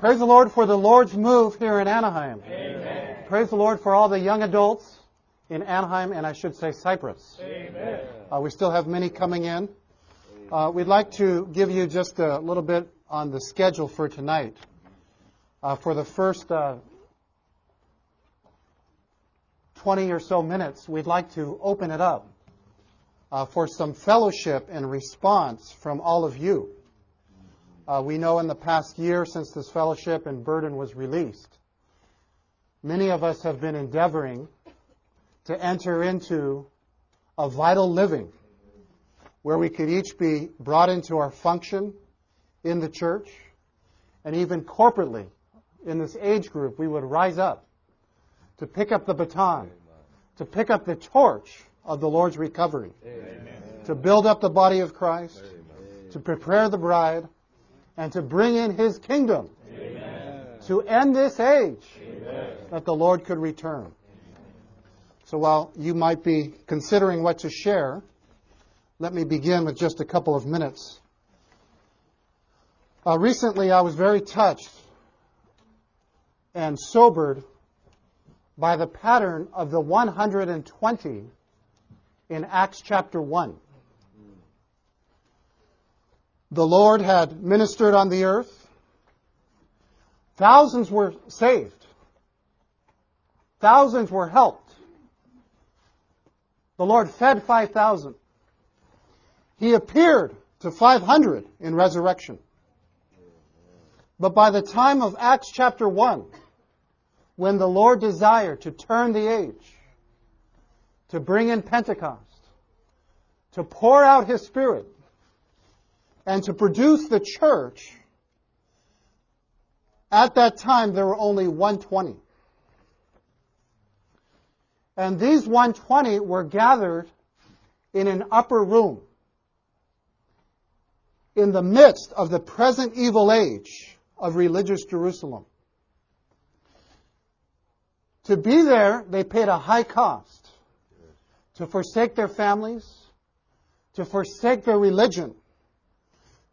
Praise the Lord for the Lord's move here in Anaheim. Amen. Praise the Lord for all the young adults in Anaheim and I should say Cypress. Uh, we still have many coming in. Uh, we'd like to give you just a little bit on the schedule for tonight. Uh, for the first uh, 20 or so minutes, we'd like to open it up uh, for some fellowship and response from all of you. Uh, we know in the past year since this fellowship and burden was released, many of us have been endeavoring to enter into a vital living where we could each be brought into our function in the church and even corporately in this age group, we would rise up to pick up the baton, to pick up the torch of the Lord's recovery, Amen. to build up the body of Christ, Amen. to prepare the bride, and to bring in His kingdom, Amen. to end this age, that the Lord could return. So while you might be considering what to share, let me begin with just a couple of minutes. Uh, recently, I was very touched and sobered by the pattern of the 120 in Acts chapter 1. The Lord had ministered on the earth. Thousands were saved. Thousands were helped. The Lord fed 5,000. He appeared to 500 in resurrection. But by the time of Acts chapter 1, when the Lord desired to turn the age, to bring in Pentecost, to pour out His Spirit, and to produce the church, at that time there were only 120. And these 120 were gathered in an upper room in the midst of the present evil age of religious Jerusalem. To be there, they paid a high cost to forsake their families, to forsake their religion,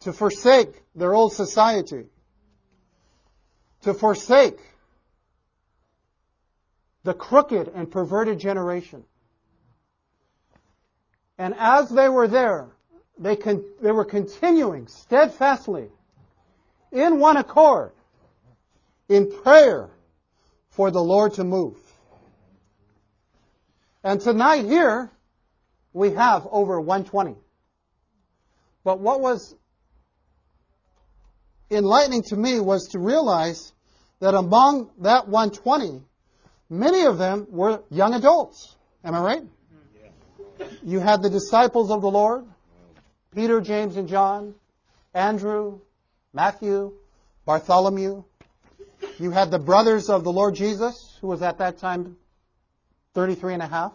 to forsake their old society, to forsake the crooked and perverted generation. And as they were there, they, con- they were continuing steadfastly in one accord in prayer for the Lord to move. And tonight here, we have over 120. But what was enlightening to me was to realize that among that 120, Many of them were young adults. Am I right? You had the disciples of the Lord, Peter, James, and John, Andrew, Matthew, Bartholomew. You had the brothers of the Lord Jesus, who was at that time 33 and a half.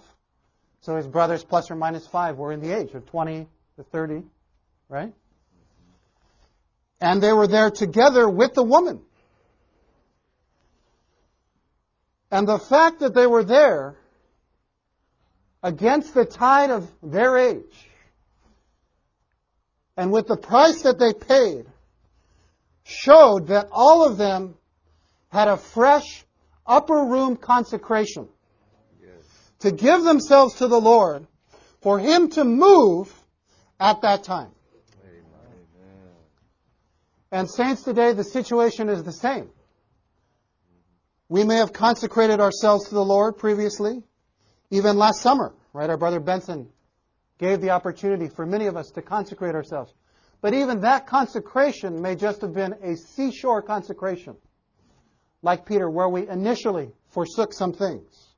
So his brothers plus or minus five were in the age of 20 to 30, right? And they were there together with the woman. And the fact that they were there against the tide of their age and with the price that they paid showed that all of them had a fresh upper room consecration yes. to give themselves to the Lord for Him to move at that time. And saints today, the situation is the same. We may have consecrated ourselves to the Lord previously, even last summer, right? Our brother Benson gave the opportunity for many of us to consecrate ourselves. But even that consecration may just have been a seashore consecration, like Peter, where we initially forsook some things.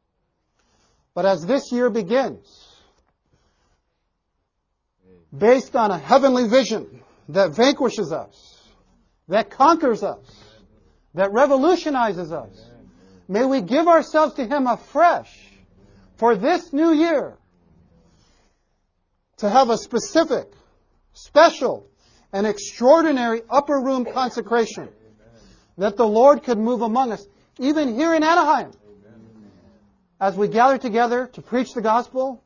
But as this year begins, based on a heavenly vision that vanquishes us, that conquers us, that revolutionizes us, May we give ourselves to Him afresh for this new year to have a specific, special, and extraordinary upper room consecration that the Lord could move among us, even here in Anaheim, as we gather together to preach the gospel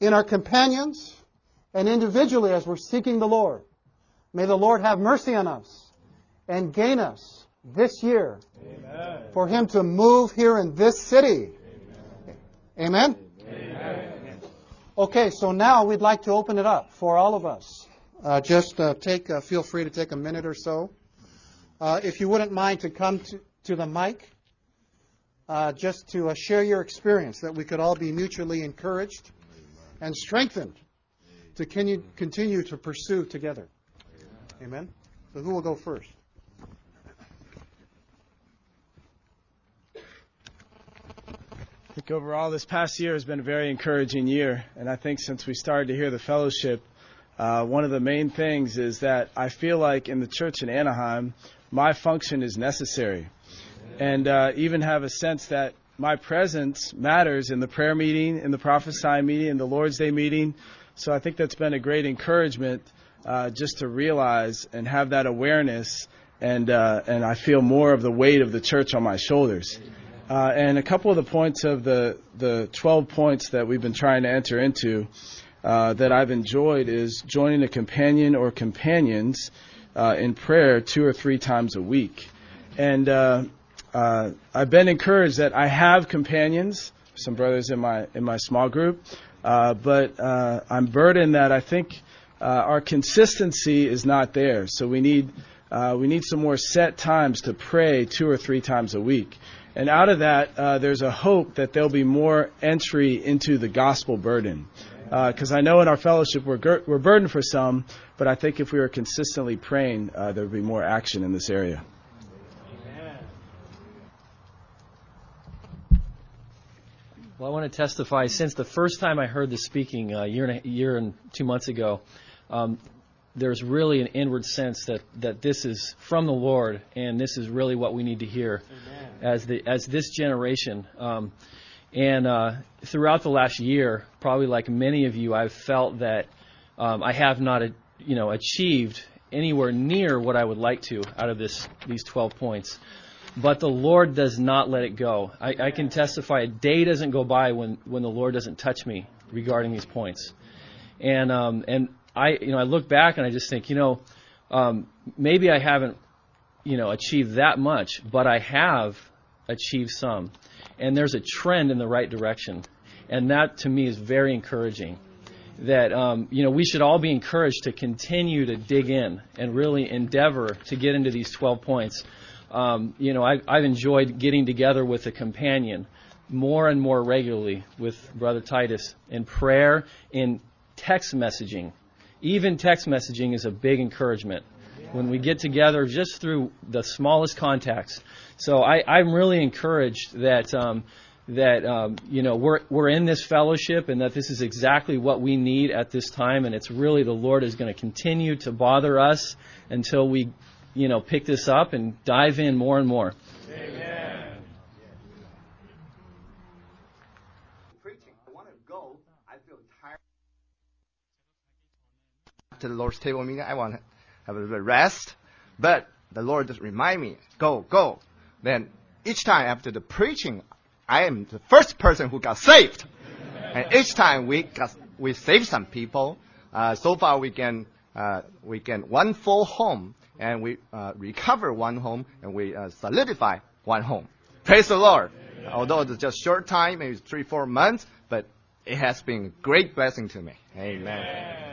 in our companions and individually as we're seeking the Lord. May the Lord have mercy on us and gain us this year. Amen. For Him to move here in this city. Amen? Amen? Okay, so now we'd like to open it up for all of us. Uh, just uh, take, uh, feel free to take a minute or so. Uh, if you wouldn't mind to come to, to the mic, uh, just to uh, share your experience, that we could all be mutually encouraged and strengthened to continue, continue to pursue together. Amen? So who will go first? I think overall this past year has been a very encouraging year, and I think since we started to hear the fellowship, uh, one of the main things is that I feel like in the church in Anaheim, my function is necessary, and uh, even have a sense that my presence matters in the prayer meeting, in the prophesying meeting, in the Lord's Day meeting. So I think that's been a great encouragement uh, just to realize and have that awareness, and uh, and I feel more of the weight of the church on my shoulders. Uh, and a couple of the points of the, the 12 points that we've been trying to enter into uh, that I've enjoyed is joining a companion or companions uh, in prayer two or three times a week. And uh, uh, I've been encouraged that I have companions, some brothers in my in my small group, uh, but I'm burdened that I think our consistency is not there. So we need we need some more set times to pray two or three times a week. And out of that, uh, there's a hope that there'll be more entry into the gospel burden. Because uh, I know in our fellowship we're, we're burdened for some, but I think if we were consistently praying, uh, there would be more action in this area. Well, I want to testify. Since the first time I heard the speaking a uh, year and a year and two months ago, um, there's really an inward sense that, that this is from the Lord, and this is really what we need to hear Amen. as the as this generation. Um, and uh, throughout the last year, probably like many of you, I've felt that um, I have not, you know, achieved anywhere near what I would like to out of this these 12 points. But the Lord does not let it go. I, I can testify a day doesn't go by when, when the Lord doesn't touch me regarding these points. And um, and I, you know, I look back and I just think, you know, um, maybe I haven't, you know, achieved that much, but I have achieved some, and there's a trend in the right direction, and that to me is very encouraging. That um, you know, we should all be encouraged to continue to dig in and really endeavor to get into these 12 points. Um, you know, I, I've enjoyed getting together with a companion more and more regularly with Brother Titus in prayer, in text messaging even text messaging is a big encouragement when we get together just through the smallest contacts. So I, am really encouraged that um, that um, you know we're we're in this fellowship and that this is exactly what we need at this time, and it's really the Lord is going to continue to bother us until we you know pick this up and dive in more and more. Amen. After the Lord's table meeting, I want to have a little rest. But the Lord just remind me, go, go. Then each time after the preaching, I am the first person who got saved. And each time we got, we save some people. Uh, so far we can, uh, we get one full home and we, uh, recover one home and we, uh, solidify one home. Praise the Lord. Amen. Although it's just short time, maybe three, four months, but it has been a great blessing to me. Amen. Amen.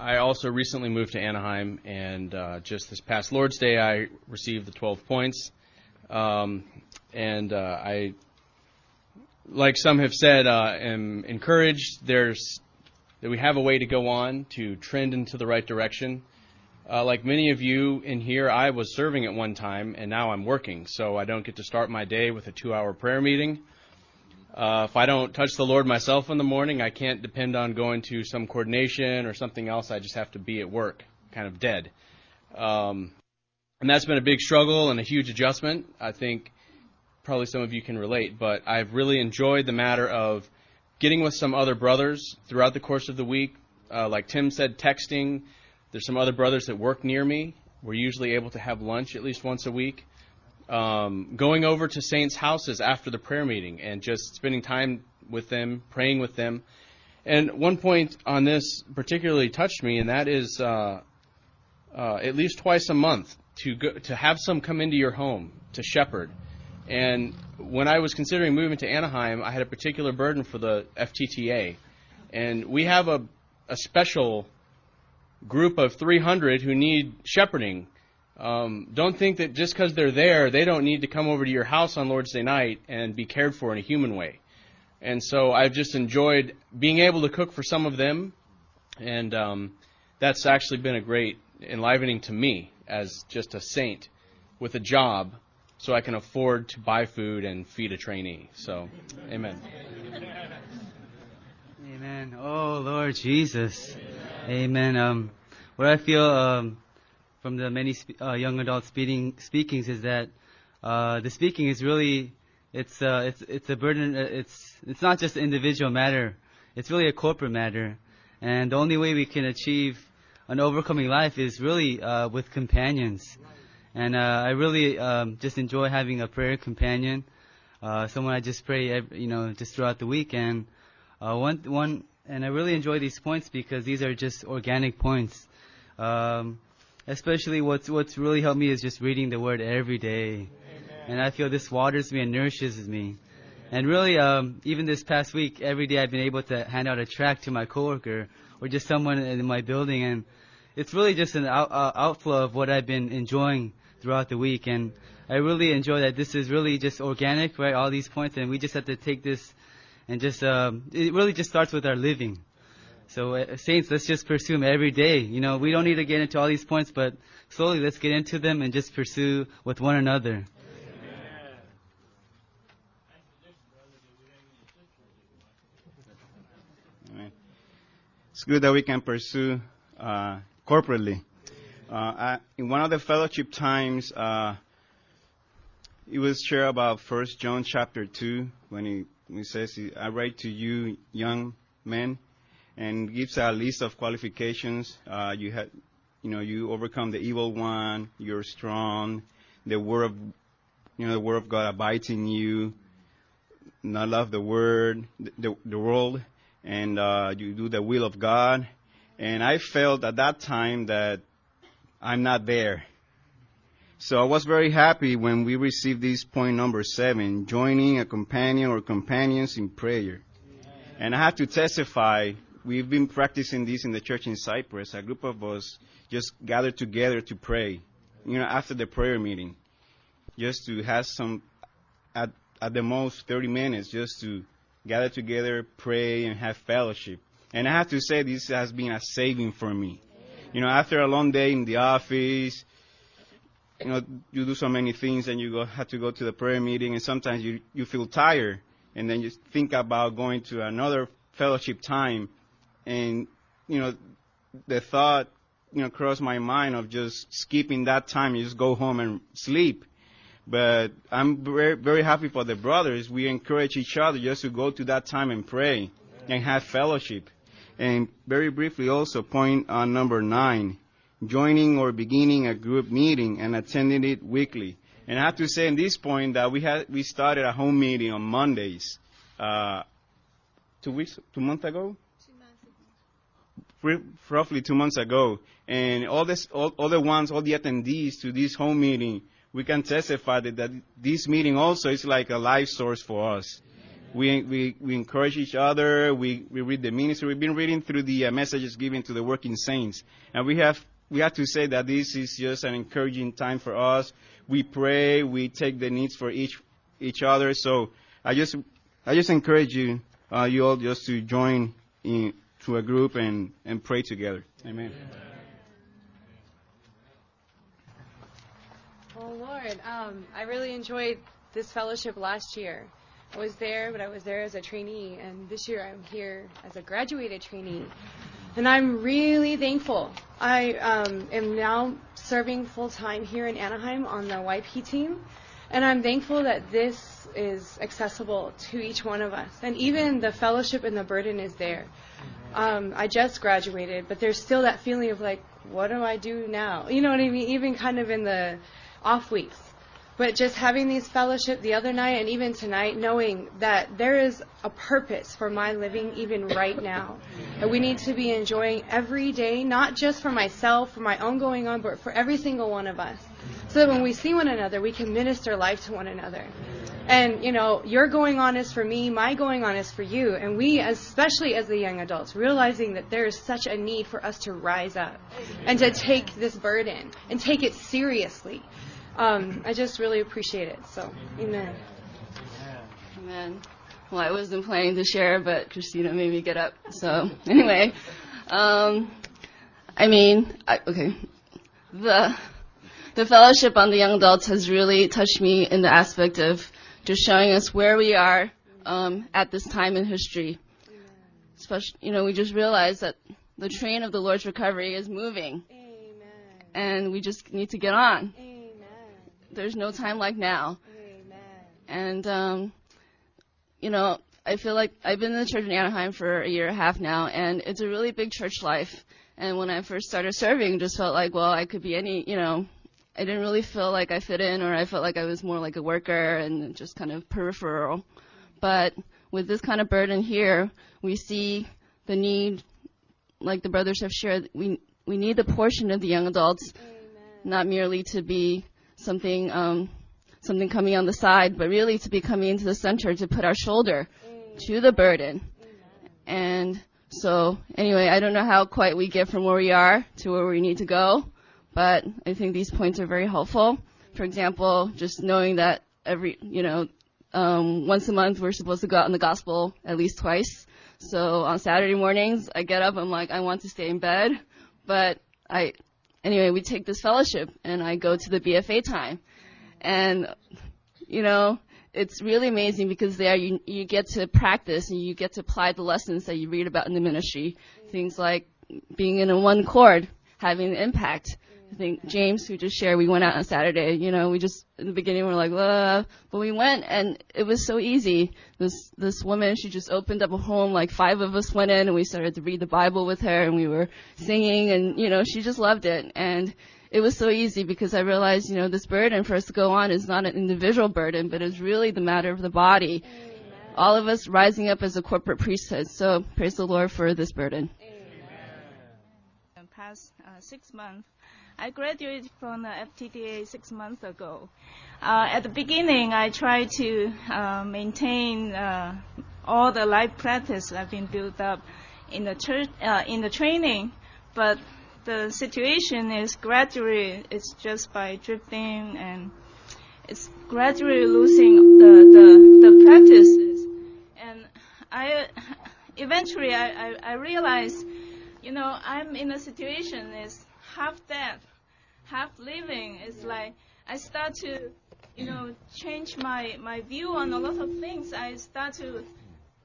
I also recently moved to Anaheim, and uh, just this past Lord's Day, I received the 12 points. Um, and uh, I, like some have said, uh, am encouraged. There's that we have a way to go on to trend into the right direction. Uh, like many of you in here, I was serving at one time, and now I'm working, so I don't get to start my day with a two-hour prayer meeting. Uh, if I don't touch the Lord myself in the morning, I can't depend on going to some coordination or something else. I just have to be at work, kind of dead. Um, and that's been a big struggle and a huge adjustment. I think probably some of you can relate, but I've really enjoyed the matter of getting with some other brothers throughout the course of the week. Uh, like Tim said, texting. There's some other brothers that work near me. We're usually able to have lunch at least once a week um, going over to saints' houses after the prayer meeting and just spending time with them, praying with them. And one point on this particularly touched me, and that is uh, uh, at least twice a month to go, to have some come into your home to shepherd. And when I was considering moving to Anaheim, I had a particular burden for the FTTA, and we have a a special group of 300 who need shepherding. Um, don't think that just because they're there, they don't need to come over to your house on Lord's Day night and be cared for in a human way. And so I've just enjoyed being able to cook for some of them, and um, that's actually been a great enlivening to me as just a saint with a job so I can afford to buy food and feed a trainee. So, amen. Amen. Oh, Lord Jesus. Amen. Um, what I feel um, from the many uh, young adult speaking, speakings is that uh, the speaking is really it's uh, it's it's a burden. uh, It's it's not just an individual matter. It's really a corporate matter, and the only way we can achieve an overcoming life is really uh, with companions. And uh, I really um, just enjoy having a prayer companion, uh, someone I just pray, ev- you know, just throughout the week. And one one, and I really enjoy these points because these are just organic points. Um, especially what's what's really helped me is just reading the Word every day, and I feel this waters me and nourishes me. And really, um, even this past week, every day I've been able to hand out a tract to my coworker or just someone in my building, and it's really just an out, uh, outflow of what I've been enjoying throughout the week. And I really enjoy that this is really just organic, right? All these points, and we just have to take this and just um, it really just starts with our living. So uh, saints, let's just pursue them every day. You know, we don't need to get into all these points, but slowly let's get into them and just pursue with one another. It's good that we can pursue uh, corporately. Uh, I, in one of the fellowship times, uh, it was shared about First John chapter two when he, he says, "I write to you, young men," and gives a list of qualifications. Uh, you had, you know, you overcome the evil one. You're strong. The word of, you know, the word of God abides in you. Not love the word, the, the world, and uh, you do the will of God. And I felt at that time that I'm not there. So I was very happy when we received this point number seven, joining a companion or companions in prayer. And I have to testify, we've been practicing this in the church in Cypress. A group of us just gathered together to pray, you know, after the prayer meeting, just to have some, at, at the most 30 minutes, just to gather together, pray, and have fellowship. And I have to say, this has been a saving for me. You know, after a long day in the office, you know, you do so many things and you go, have to go to the prayer meeting and sometimes you, you feel tired and then you think about going to another fellowship time and, you know, the thought, you know, crossed my mind of just skipping that time and just go home and sleep. But I'm very, very happy for the brothers. We encourage each other just to go to that time and pray and have fellowship. And very briefly also point on number nine, joining or beginning a group meeting and attending it weekly. And I have to say in this point that we had, we started a home meeting on Mondays, uh, two weeks, two months ago? Roughly two months ago, and all this, all, all the ones, all the attendees to this home meeting, we can testify that, that this meeting also is like a life source for us. We, we, we encourage each other. We, we read the ministry. We've been reading through the uh, messages given to the working saints, and we have we have to say that this is just an encouraging time for us. We pray. We take the needs for each each other. So I just I just encourage you uh, you all just to join in to a group and and pray together. Amen. Oh Lord, um, I really enjoyed this fellowship last year. I was there, but I was there as a trainee, and this year I'm here as a graduated trainee. And I'm really thankful. I um, am now serving full time here in Anaheim on the YP team, and I'm thankful that this is accessible to each one of us. And even the fellowship and the burden is there. Um, I just graduated, but there's still that feeling of like, what do I do now? You know what I mean? Even kind of in the off weeks. But just having these fellowship the other night and even tonight, knowing that there is a purpose for my living even right now. That we need to be enjoying every day, not just for myself, for my own going on, but for every single one of us. So that when we see one another, we can minister life to one another. And, you know, your going on is for me, my going on is for you. And we, especially as the young adults, realizing that there is such a need for us to rise up and to take this burden and take it seriously. Um, I just really appreciate it. So, amen. Amen. Well, I wasn't planning to share, but Christina made me get up. So, anyway, um, I mean, I, okay, the the fellowship on the young adults has really touched me in the aspect of just showing us where we are um, at this time in history. Especially, you know, we just realized that the train of the Lord's recovery is moving, Amen. and we just need to get on. Amen. There's no time like now. Amen. And, um, you know, I feel like I've been in the church in Anaheim for a year and a half now, and it's a really big church life. And when I first started serving, just felt like, well, I could be any, you know, I didn't really feel like I fit in, or I felt like I was more like a worker and just kind of peripheral. But with this kind of burden here, we see the need, like the brothers have shared, we we need the portion of the young adults, not merely to be something um, something coming on the side, but really to be coming into the center to put our shoulder to the burden. And so, anyway, I don't know how quite we get from where we are to where we need to go, but I think these points are very helpful. For example, just knowing that every, you know, um, once a month we're supposed to go out in the gospel at least twice. So on Saturday mornings, I get up, I'm like, I want to stay in bed, but I, anyway, we take this fellowship and I go to the BFA time. And, you know, it's really amazing because there you, you get to practice and you get to apply the lessons that you read about in the ministry. Things like being in a one chord, having an impact. I think James, who just shared, we went out on Saturday. You know, we just in the beginning we were like, uh, but we went and it was so easy. This this woman, she just opened up a home. Like five of us went in and we started to read the Bible with her and we were singing and you know she just loved it and it was so easy because I realized you know this burden for us to go on is not an individual burden but it's really the matter of the body. All of us rising up as a corporate priesthood. So praise the Lord for this burden. the past uh, six months. I graduated from the FTTA six months ago. Uh, at the beginning, I tried to uh, maintain uh, all the life practice I've been built up in the church, uh, in the training, but the situation is gradually, it's just by drifting and it's gradually losing the, the, the practices. And I, eventually I, I, I realized, you know, I'm in a situation is half dead, half living. It's like I start to, you know, change my, my view on a lot of things. I start to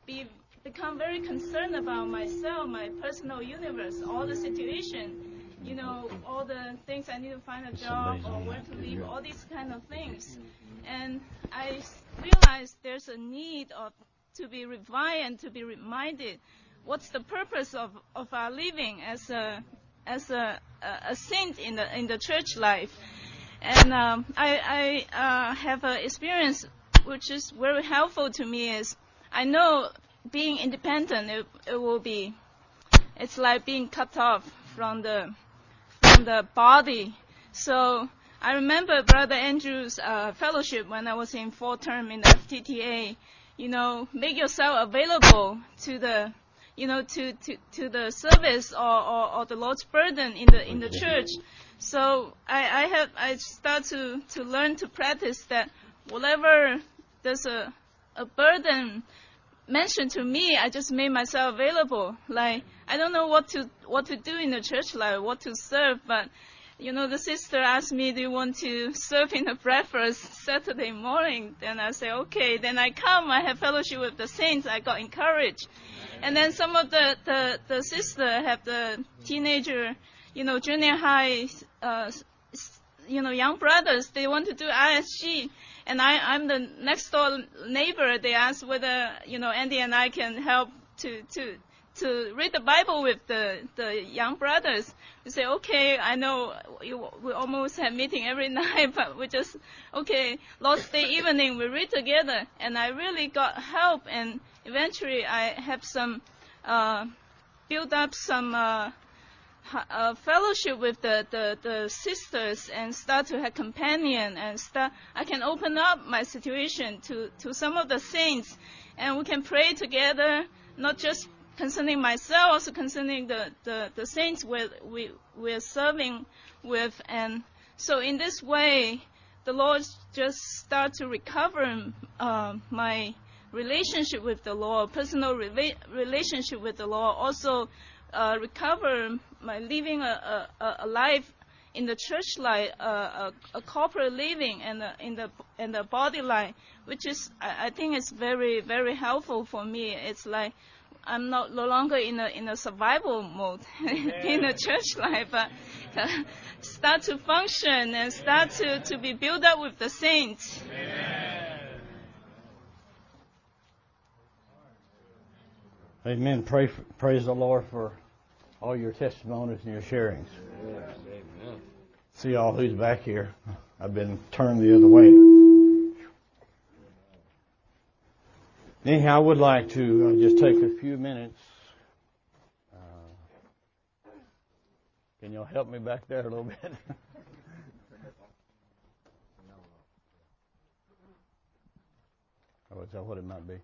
be become very concerned about myself, my personal universe, all the situation, you know, all the things I need to find a job or where to live, all these kind of things. And I realized there's a need of to be revived and to be reminded what's the purpose of, of our living as a as a, a, saint in the in the church life. And um, I, I uh, have an experience which is very helpful to me is I know being independent it, it will be it's like being cut off from the from the body. So I remember Brother Andrew's uh, fellowship when I was in full term in the FTTA. You know, make yourself available to the you know, to, to, to the service or, or, or the Lord's burden in the in the mm-hmm. church. So I, I have I start to, to learn to practice that whatever there's a a burden mentioned to me, I just made myself available. Like I don't know what to what to do in the church life, what to serve, but you know, the sister asked me, do you want to serve in the breakfast Saturday morning? Then I say, okay. Then I come, I have fellowship with the saints, I got encouraged. And then some of the, the, the sister have the teenager, you know, junior high, uh, you know, young brothers, they want to do ISG. And I, I'm the next door neighbor. They asked whether, you know, Andy and I can help to, to, to read the Bible with the, the young brothers. We say, okay, I know you, we almost have meeting every night, but we just, okay, Lord's Day evening, we read together. And I really got help and eventually I have some, uh, build up some, uh, uh, fellowship with the, the, the sisters and start to have companion and start, I can open up my situation to, to some of the saints and we can pray together, not just concerning myself, also concerning the, the, the saints we're, we, we're serving with. And so in this way, the Lord just start to recover uh, my relationship with the Lord, personal rela- relationship with the Lord, also uh, recover my living a, a, a life in the church life, uh, a, a corporate living, and in the in the body life, which is I, I think is very very helpful for me. It's like I'm not no longer in a in a survival mode in the church life, but start to function and start to, to be built up with the saints. Amen. Pray, praise the Lord for all your testimonies and your sharings. Amen. See all who's back here. I've been turned the other way. Anyhow, I would like to uh, just take a few minutes. Uh, can y'all help me back there a little bit? oh, is that what it might be?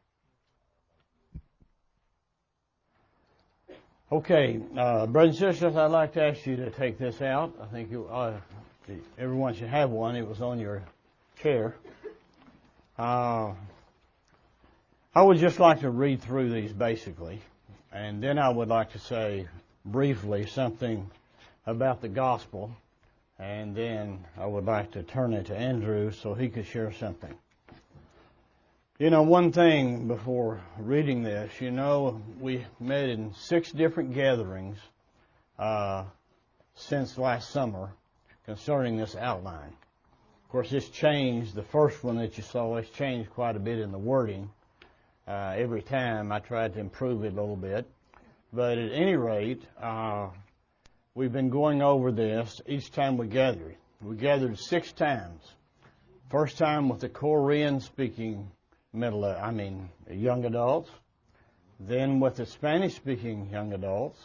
Okay, uh, brothers and sisters, I'd like to ask you to take this out. I think you, uh, everyone should have one. It was on your chair. Uh, I would just like to read through these basically, and then I would like to say briefly something about the gospel, and then I would like to turn it to Andrew so he could share something. You know, one thing before reading this, you know, we met in six different gatherings uh, since last summer concerning this outline. Of course, it's changed. The first one that you saw, it's changed quite a bit in the wording. Uh, every time I tried to improve it a little bit. But at any rate, uh, we've been going over this each time we gathered. We gathered six times. First time with the Korean speaking middle, I mean, young adults, then with the Spanish speaking young adults,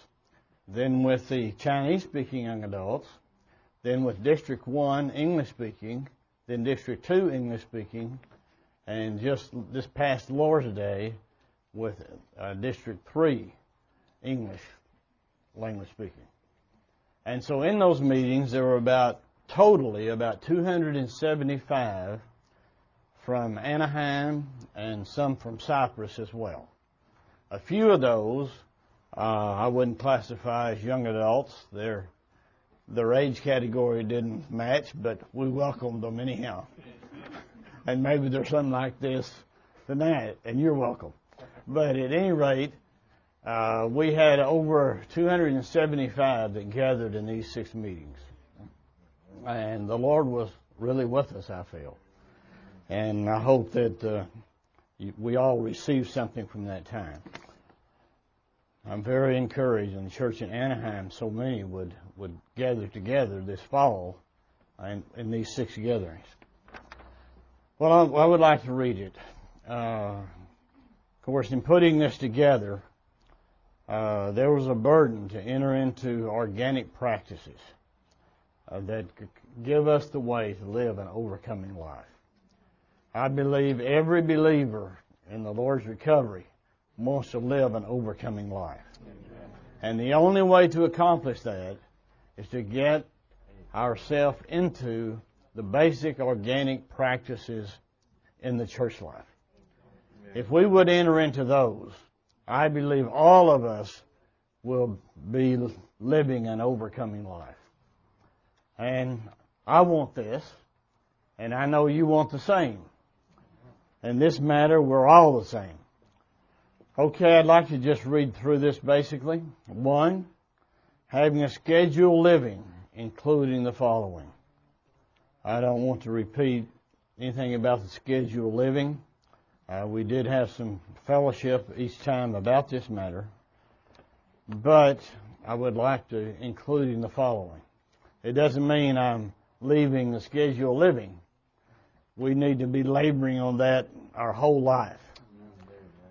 then with the Chinese speaking young adults, then with District 1 English speaking, then District 2 English speaking, and just this past Lord's Day with uh, District 3 English language speaking. And so in those meetings, there were about totally about 275 from Anaheim and some from Cypress as well. A few of those uh, I wouldn't classify as young adults. Their their age category didn't match, but we welcomed them anyhow. And maybe there's something like this tonight, and you're welcome. But at any rate, uh, we had over 275 that gathered in these six meetings. And the Lord was really with us, I feel. And I hope that uh, we all received something from that time. I'm very encouraged in the church in Anaheim, so many would, would gather together this fall in, in these six gatherings. Well, I, I, would like to read it. Uh, of course, in putting this together, uh, there was a burden to enter into organic practices uh, that give us the way to live an overcoming life. I believe every believer in the Lord's recovery wants to live an overcoming life. And the only way to accomplish that is to get ourselves into the basic organic practices in the church life. If we would enter into those, I believe all of us will be living an overcoming life. And I want this, and I know you want the same. In this matter, we're all the same. Okay, I'd like to just read through this basically. One, having a scheduled living, including the following. I don't want to repeat anything about the scheduled living. Uh, we did have some fellowship each time about this matter. but I would like to include in the following. It doesn't mean I'm leaving the schedule of living. We need to be laboring on that our whole life.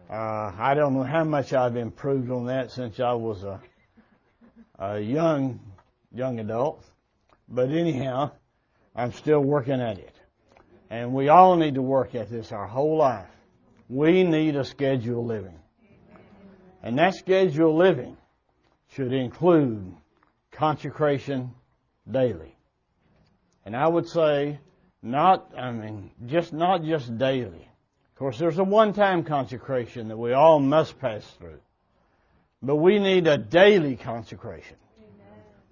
Uh, I don't know how much I've improved on that since I was a, a young young adult, but anyhow, I'm still working at it. And we all need to work at this our whole life. We need a schedule living. And that schedule living should include consecration daily. And I would say not, I mean, just not just daily. Of course, there's a one-time consecration that we all must pass through. But we need a daily consecration.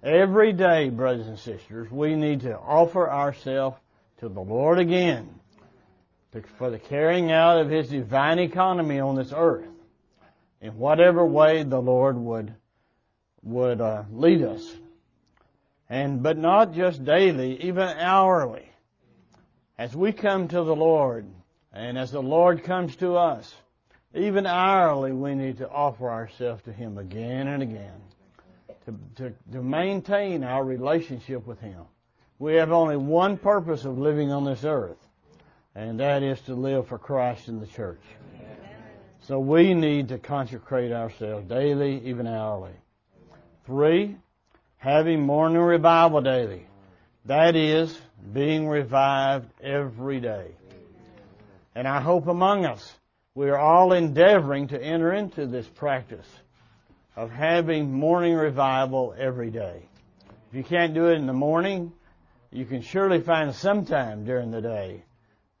Every day, brothers and sisters, we need to offer ourselves to the Lord again for the carrying out of His divine economy on this earth in whatever way the Lord would would uh, lead us, and but not just daily, even hourly. As we come to the Lord, and as the Lord comes to us, even hourly, we need to offer ourselves to Him again and again to, to, to maintain our relationship with Him. We have only one purpose of living on this earth, and that is to live for Christ in the church. So we need to consecrate ourselves daily, even hourly. Three, having morning revival daily. That is, being revived every day. And I hope among us, we are all endeavoring to enter into this practice of having morning revival every day. If you can't do it in the morning, you can surely find some time during the day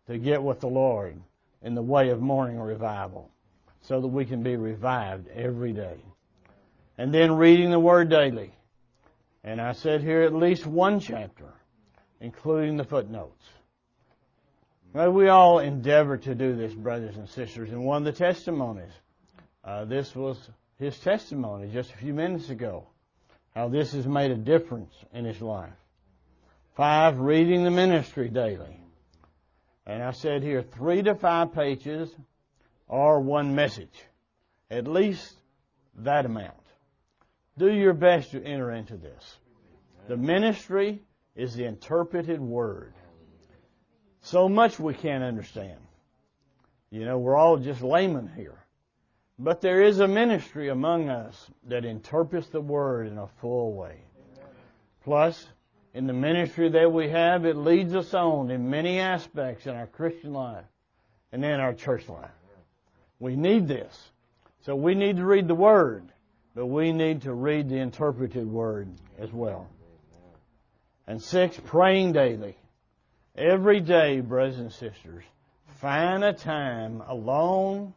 to get with the Lord in the way of morning revival so that we can be revived every day. And then reading the Word daily. And I said here at least one chapter, including the footnotes. Well, we all endeavor to do this, brothers and sisters. And one of the testimonies, uh, this was his testimony just a few minutes ago, how this has made a difference in his life. Five, reading the ministry daily. And I said here, three to five pages or one message. At least that amount. Do your best to enter into this. The ministry is the interpreted word. So much we can't understand. You know, we're all just laymen here. But there is a ministry among us that interprets the Word in a full way. Plus, in the ministry that we have, it leads us on in many aspects in our Christian life and in our church life. We need this. So we need to read the Word, but we need to read the interpreted Word as well. And six, praying daily. Every day, brothers and sisters, find a time alone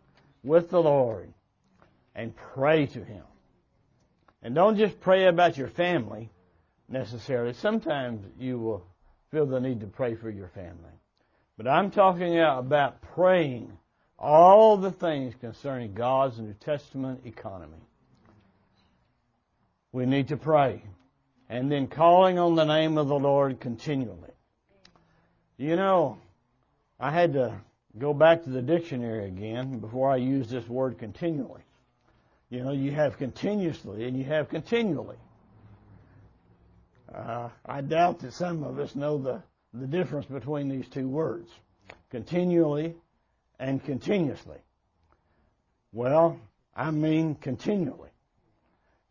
with the Lord and pray to Him. And don't just pray about your family necessarily. Sometimes you will feel the need to pray for your family. But I'm talking about praying all the things concerning God's New Testament economy. We need to pray. And then calling on the name of the Lord continually. You know, I had to go back to the dictionary again before I use this word continually. You know, you have continuously and you have continually. Uh, I doubt that some of us know the, the difference between these two words. Continually and continuously. Well, I mean continually.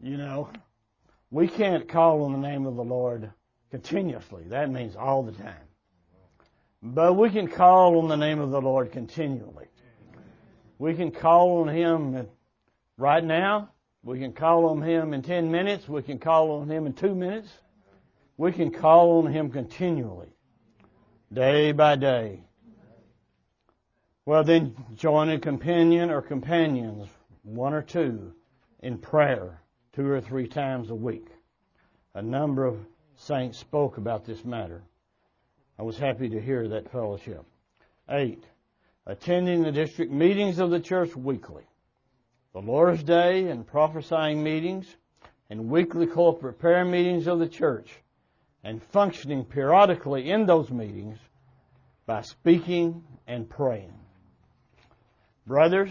You know, we can't call on the name of the Lord continuously. That means all the time. But we can call on the name of the Lord continually. We can call on Him right now. We can call on Him in 10 minutes. We can call on Him in two minutes. We can call on Him continually, day by day. Well, then join a companion or companions, one or two, in prayer two or three times a week. A number of saints spoke about this matter. I was happy to hear that fellowship. Eight, attending the district meetings of the church weekly, the Lord's Day and prophesying meetings, and weekly corporate prayer meetings of the church, and functioning periodically in those meetings by speaking and praying. Brothers,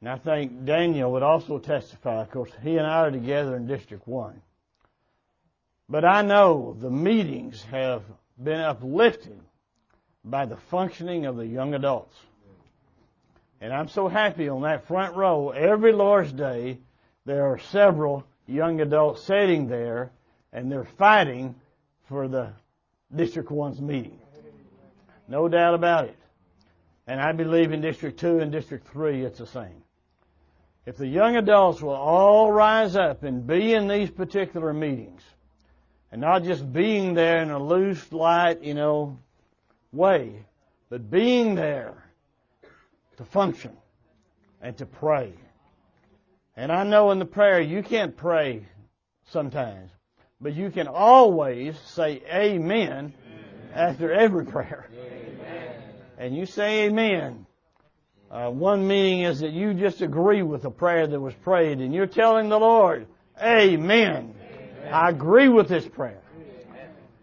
And I think Daniel would also testify. Of course, he and I are together in District 1. But I know the meetings have been uplifted by the functioning of the young adults. And I'm so happy on that front row, every Lord's Day, there are several young adults sitting there and they're fighting for the District 1's meeting. No doubt about it. And I believe in District 2 and District 3 it's the same. If the young adults will all rise up and be in these particular meetings, and not just being there in a loose, light, you know, way, but being there to function and to pray. And I know in the prayer you can't pray sometimes, but you can always say amen, after every prayer. And you say amen. Uh, one meaning is that you just agree with the prayer that was prayed and you're telling the Lord, amen. I agree with this prayer.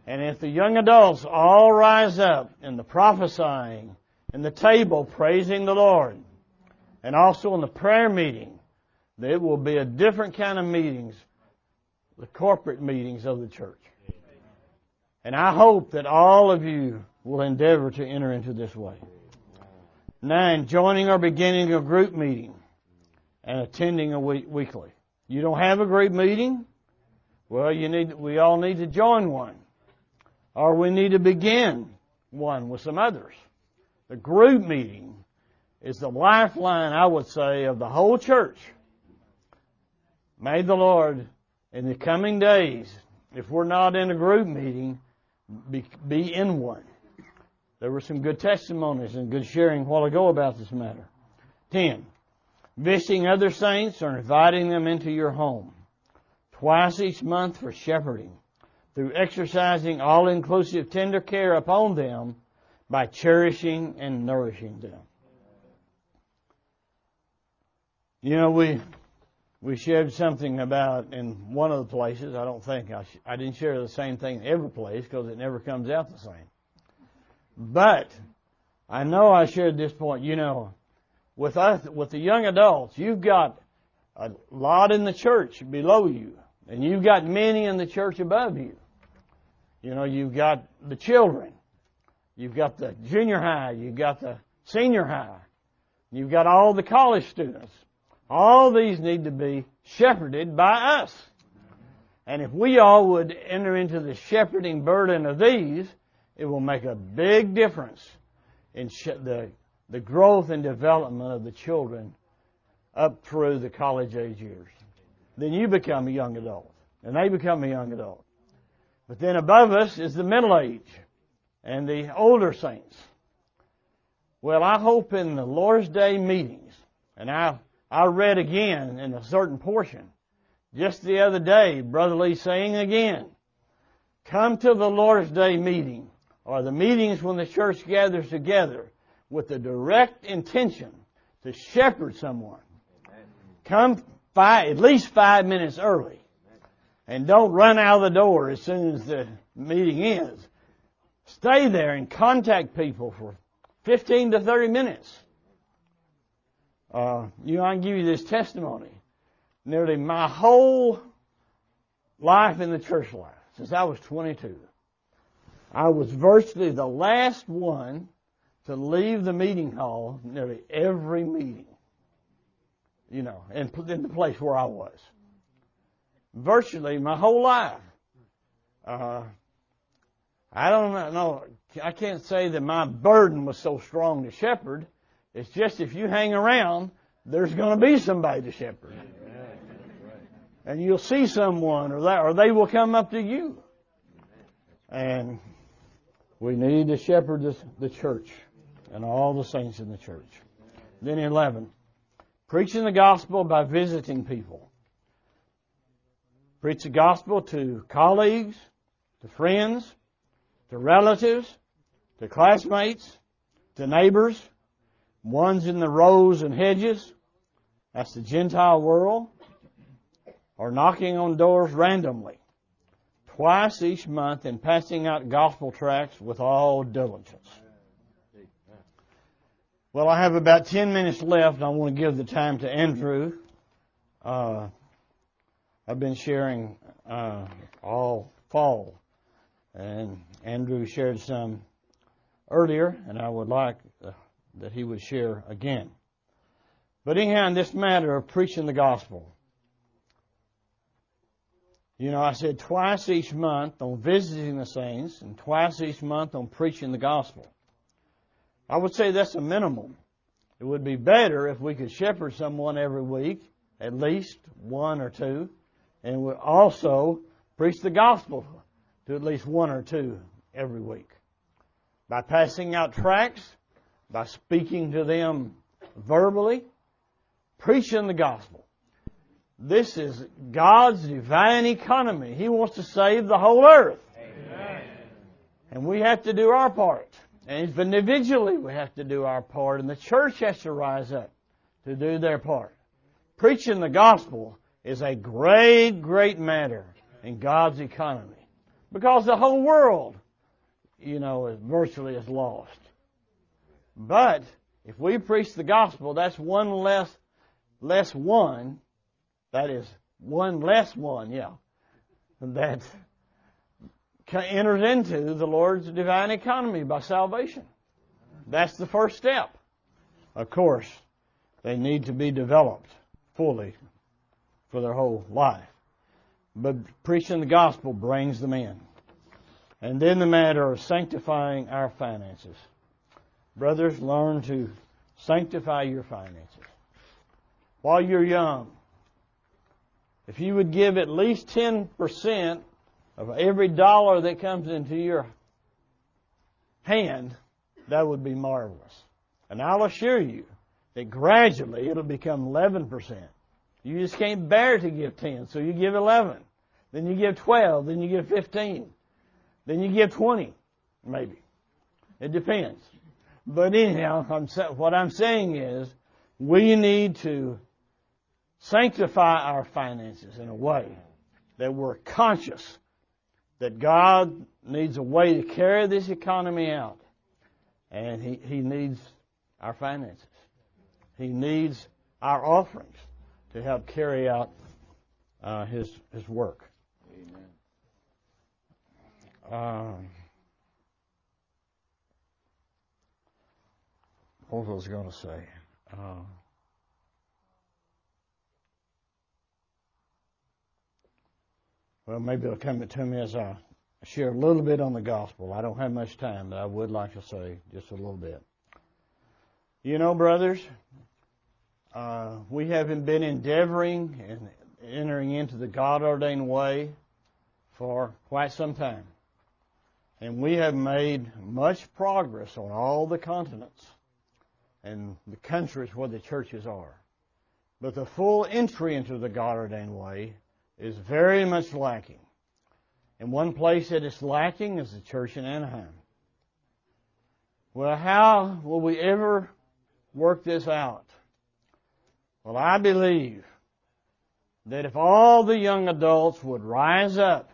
And if the young adults all rise up in the prophesying, in the table praising the Lord, and also in the prayer meeting, there will be a different kind of meetings, the corporate meetings of the church. And I hope that all of you will endeavor to enter into this way. Nine, joining or beginning a group meeting and attending a week, weekly. You don't have a group meeting? Well, you need, we all need to join one. Or we need to begin one with some others. The group meeting is the lifeline, I would say, of the whole church. May the Lord, in the coming days, if we're not in a group meeting, be, be in one. There were some good testimonies and good sharing a while ago about this matter. Ten, visiting other saints or inviting them into your home twice each month for shepherding through exercising all-inclusive tender care upon them by cherishing and nourishing them. You know, we we shared something about in one of the places. I don't think I, sh- I didn't share the same thing in every place because it never comes out the same. But I know I shared this point. You know, with us, with the young adults, you've got a lot in the church below you, and you've got many in the church above you. You know, you've got the children, you've got the junior high, you've got the senior high, you've got all the college students. All these need to be shepherded by us. And if we all would enter into the shepherding burden of these, it will make a big difference in the, the growth and development of the children up through the college age years. Then you become a young adult, and they become a young adult. But then above us is the middle age and the older saints. Well, I hope in the Lord's Day meetings, and I, I read again in a certain portion, just the other day, Brother Lee saying again, come to the Lord's Day meeting, or the meetings when the church gathers together with the direct intention to shepherd someone. Come five, at least five minutes early. And don't run out of the door as soon as the meeting ends. Stay there and contact people for 15 to 30 minutes. Uh, you know, I can give you this testimony. Nearly my whole life in the church life, since I was 22, I was virtually the last one to leave the meeting hall nearly every meeting. You know, in, in the place where I was. Virtually my whole life. Uh, I don't know. I can't say that my burden was so strong to shepherd. It's just if you hang around, there's going to be somebody to shepherd. And you'll see someone or that, or they will come up to you. And we need to shepherd the, the church and all the saints in the church. Then 11. Preaching the gospel by visiting people. Preach the gospel to colleagues, to friends, to relatives, to classmates, to neighbors, ones in the rows and hedges, that's the Gentile world, or knocking on doors randomly, twice each month and passing out gospel tracts with all diligence. Well, I have about 10 minutes left. I want to give the time to Andrew. Uh, I've been sharing uh, all fall, and Andrew shared some earlier, and I would like uh, that he would share again. But anyhow, in this matter of preaching the gospel, you know, I said twice each month on visiting the saints and twice each month on preaching the gospel. I would say that's a minimum. It would be better if we could shepherd someone every week, at least one or two, and we also preach the gospel to at least one or two every week. By passing out tracts, by speaking to them verbally, preaching the gospel. This is God's divine economy. He wants to save the whole earth. Amen. And we have to do our part. And individually we have to do our part, and the church has to rise up to do their part. Preaching the gospel is a great, great matter in God's economy. Because the whole world, you know, is virtually is lost. But if we preach the gospel, that's one less, less one. That is one less one, yeah. That enters into the Lord's divine economy by salvation. That's the first step. Of course, they need to be developed fully for their whole life. But preaching the gospel brings them in. And then the matter of sanctifying our finances. Brothers, learn to sanctify your finances. While you're young, if you would give at least 10% of every dollar that comes into your hand, that would be marvelous. And I'll assure you that gradually it'll become 11%. You just can't bear to give 10, so you give 11. Then you give 12, then you give 15. Then you give 20, maybe. It depends. But anyhow, I'm, what I'm saying is, we need to sanctify our finances in a way that we're conscious that God needs a way to carry this economy out. And He, he needs our finances. He needs our offerings to help carry out uh, His, His work. Um, what was I going to say? Uh, Well, maybe it'll come to me as I share a little bit on the gospel. I don't have much time, but I would like to say just a little bit. You know, brothers, uh, we haven't been endeavoring and entering into the God ordained way for quite some time. And we have made much progress on all the continents and the countries where the churches are. But the full entry into the God ordained way is very much lacking. And one place that it's lacking is the church in Anaheim. Well, how will we ever work this out? Well, I believe that if all the young adults would rise up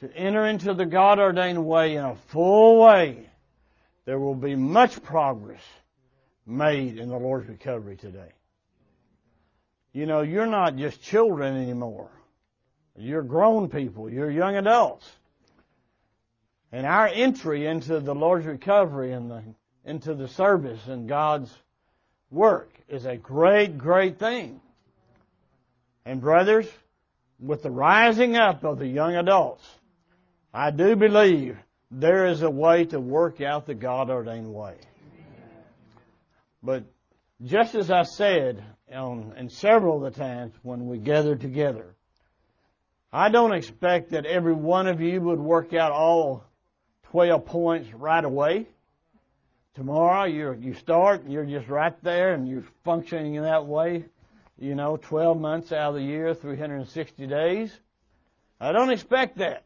to enter into the God ordained way in a full way, there will be much progress made in the Lord's recovery today. You know, you're not just children anymore. You're grown people. You're young adults. And our entry into the Lord's recovery and the, into the service and God's work is a great, great thing. And brothers, with the rising up of the young adults, I do believe there is a way to work out the God ordained way. But just as I said on, in several of the times when we gather together, I don't expect that every one of you would work out all 12 points right away. Tomorrow you you start, you're just right there and you're functioning in that way, you know, 12 months out of the year, 360 days. I don't expect that.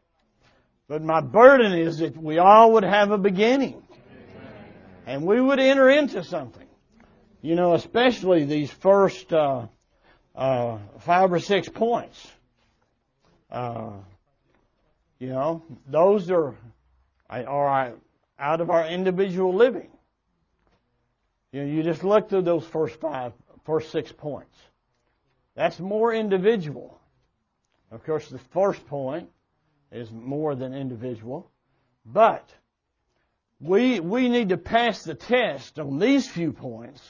But my burden is that we all would have a beginning. And we would enter into something. You know, especially these first uh, uh, five or six points. Uh, you know, those are, are out of our individual living. You know, you just look through those first five, first six points. That's more individual. Of course, the first point is more than individual, but we, we need to pass the test on these few points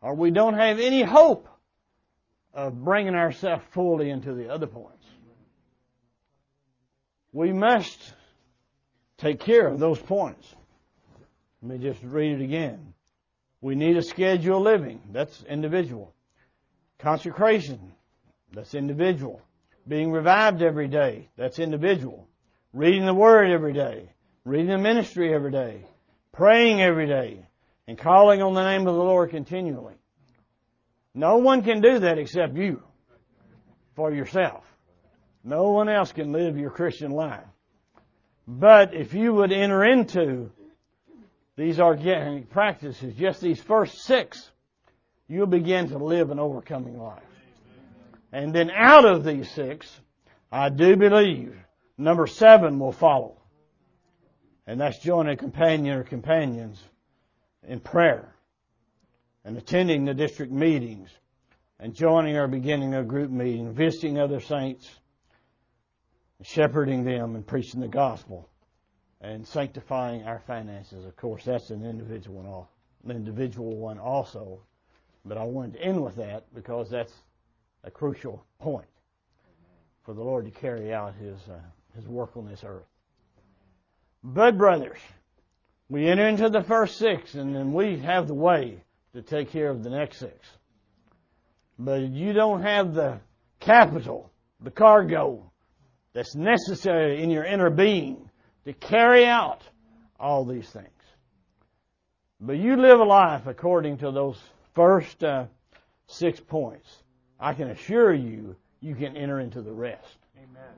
or we don't have any hope of bringing ourselves fully into the other points. We must take care of those points. Let me just read it again. We need a schedule of living. That's individual. Consecration. That's individual. Being revived every day. That's individual. Reading the Word every day. Reading the ministry every day. Praying every day. And calling on the name of the Lord continually. No one can do that except you. For yourself. No one else can live your Christian life. But if you would enter into these organic practices, just these first six, you'll begin to live an overcoming life. And then out of these six, I do believe number seven will follow. And that's joining a companion or companions in prayer and attending the district meetings and joining or beginning a group meeting, visiting other saints, shepherding them and preaching the gospel and sanctifying our finances. Of course, that's an individual one, an individual one also. But I wanted to end with that because that's a crucial point for the Lord to carry out His uh, His work on this earth. But brothers, we enter into the first six, and then we have the way to take care of the next six. But you don't have the capital, the cargo that's necessary in your inner being to carry out all these things. But you live a life according to those first uh, six points. I can assure you, you can enter into the rest. Amen.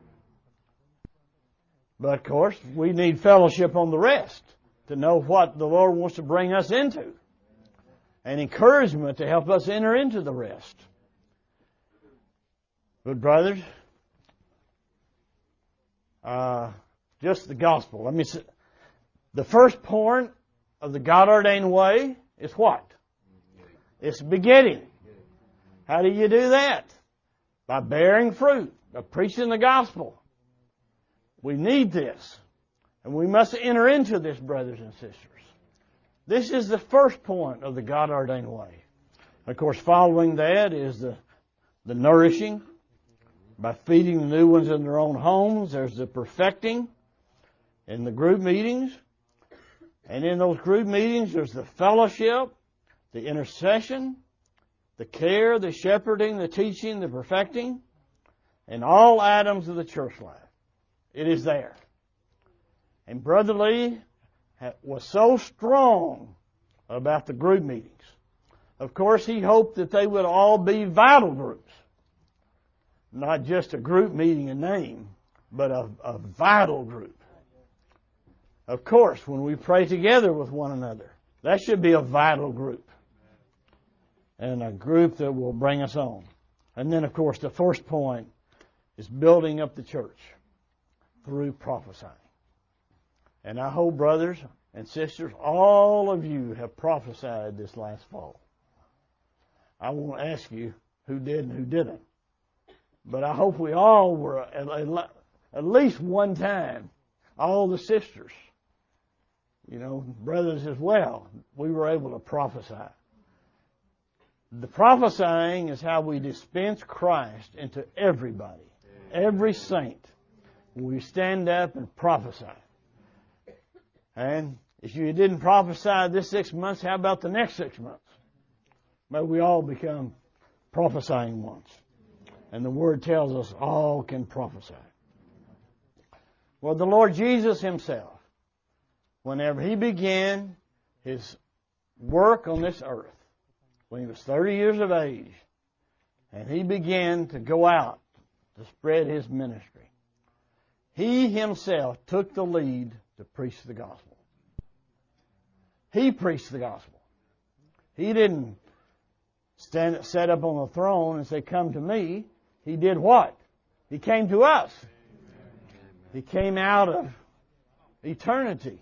But of course, we need fellowship on the rest to know what the Lord wants to bring us into and encouragement to help us enter into the rest. But brothers, uh, just the gospel. Let me the first point of the God ordained way is what? It's begetting. How do you do that? By bearing fruit, by preaching the gospel. We need this. And we must enter into this, brothers and sisters. This is the first point of the God ordained way. Of course, following that is the, the nourishing by feeding the new ones in their own homes. There's the perfecting in the group meetings. And in those group meetings, there's the fellowship, the intercession, the care, the shepherding, the teaching, the perfecting, and all items of the church life. It is there. And Brother Lee was so strong about the group meetings. Of course, he hoped that they would all be vital groups. Not just a group meeting in name, but a, a vital group. Of course, when we pray together with one another, that should be a vital group. And a group that will bring us on. And then, of course, the first point is building up the church through prophesying. And I hope, brothers and sisters, all of you have prophesied this last fall. I won't ask you who did and who didn't. But I hope we all were, at least one time, all the sisters, you know, brothers as well, we were able to prophesy. The prophesying is how we dispense Christ into everybody, every saint. We stand up and prophesy. And if you didn't prophesy this six months, how about the next six months? May we all become prophesying ones. And the Word tells us all can prophesy. Well, the Lord Jesus Himself, whenever He began His work on this earth, when He was 30 years of age, and He began to go out to spread His ministry, He Himself took the lead to preach the gospel. He preached the gospel. He didn't stand set up on the throne and say, "Come to me." He did what? He came to us. He came out of eternity,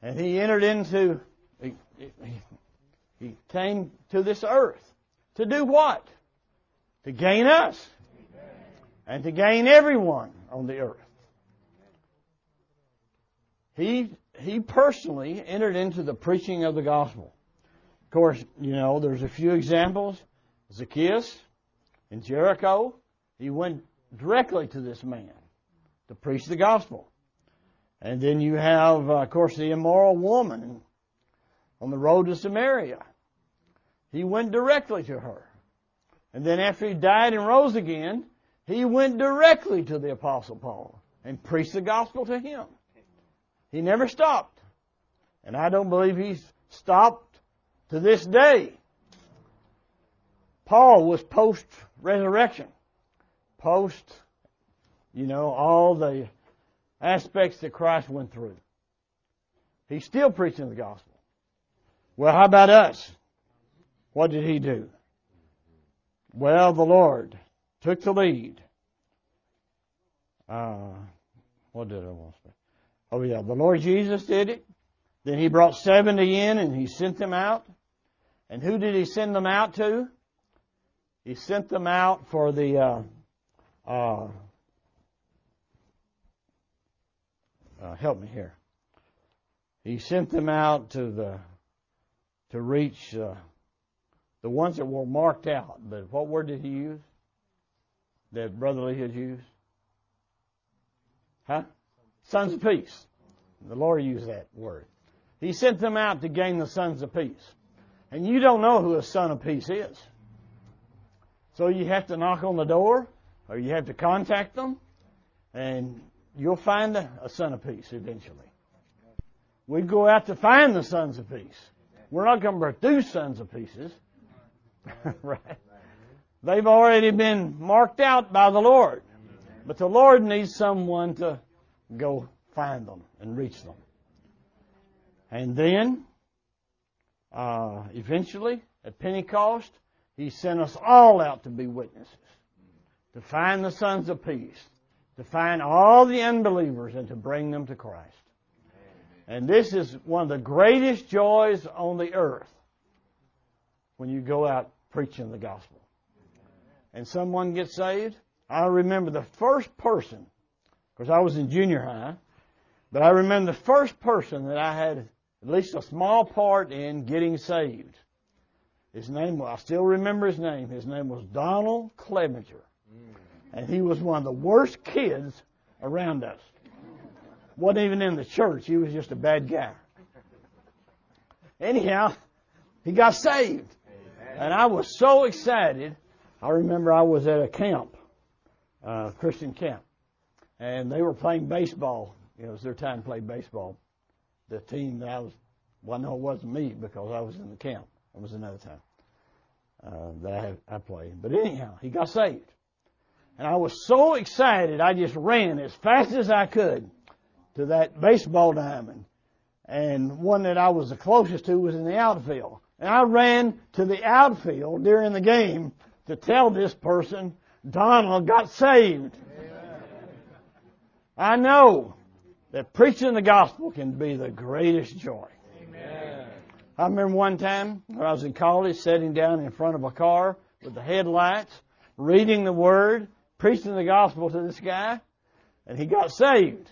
and he entered into He came to this earth to do what? To gain us and to gain everyone on the earth. He, he personally entered into the preaching of the gospel. Of course, you know, there's a few examples. Zacchaeus in Jericho, he went directly to this man to preach the gospel. And then you have, uh, of course, the immoral woman on the road to Samaria. He went directly to her. And then after he died and rose again, he went directly to the Apostle Paul and preached the gospel to him. He never stopped. And I don't believe he's stopped to this day. Paul was post resurrection, post, you know, all the aspects that Christ went through. He's still preaching the gospel. Well, how about us? What did he do? Well, the Lord took the lead. Uh, what did I want to say? Oh yeah, the Lord Jesus did it. Then he brought 70 in and he sent them out. And who did he send them out to? He sent them out for the, uh, uh, uh, help me here. He sent them out to the, to reach, uh, the ones that were marked out. But what word did he use? That Brother Lee had used? Huh? Sons of peace. The Lord used that word. He sent them out to gain the sons of peace. And you don't know who a son of peace is. So you have to knock on the door, or you have to contact them, and you'll find a, son of peace eventually. We go out to find the sons of peace. We're not going to produce sons of pieces. right? They've already been marked out by the Lord. But the Lord needs someone to go find them and reach them. And then, uh, eventually, at Pentecost, He sent us all out to be witnesses, to find the sons of peace, to find all the unbelievers and to bring them to Christ. And this is one of the greatest joys on the earth when you go out preaching the gospel. And someone gets saved. I remember the first person, because I was in junior high, but I remember the first person that I had at least a small part in getting saved. His name, I still remember his name. His name was Donald Clevenger. And he was one of the worst kids around us. Wasn't even in the church. He was just a bad guy. Anyhow, he got saved. And I was so excited. I remember I was at a camp, uh, Christian camp, and they were playing baseball. It was their time to play baseball. The team that I was, well, no, it wasn't me because I was in the camp. It was another time uh, that I, had, I played. But anyhow, he got saved. And I was so excited, I just ran as fast as I could to that baseball diamond. And one that I was the closest to was in the outfield. And I ran to the outfield during the game to tell this person Donald got saved. I know that preaching the gospel can be the greatest joy. I remember one time when I was in college sitting down in front of a car with the headlights, reading the word, preaching the gospel to this guy, and he got saved.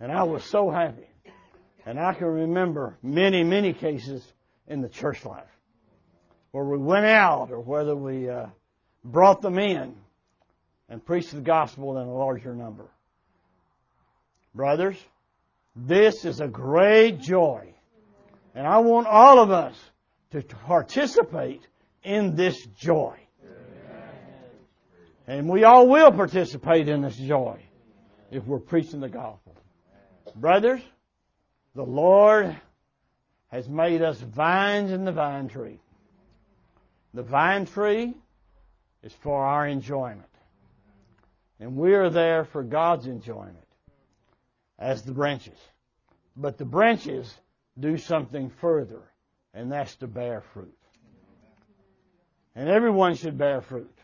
And I was so happy. And I can remember many, many cases in the church life. Where we went out or whether we uh, brought them in and preached the gospel in a larger number. Brothers, this is a great joy. And I want all of us to participate in this joy. And we all will participate in this joy if we're preaching the gospel. Brothers, the Lord has made us vines in the vine tree. The vine tree is for our enjoyment. And we are there for God's enjoyment as the branches. But the branches do something further, and that's to bear fruit. And everyone should bear fruit.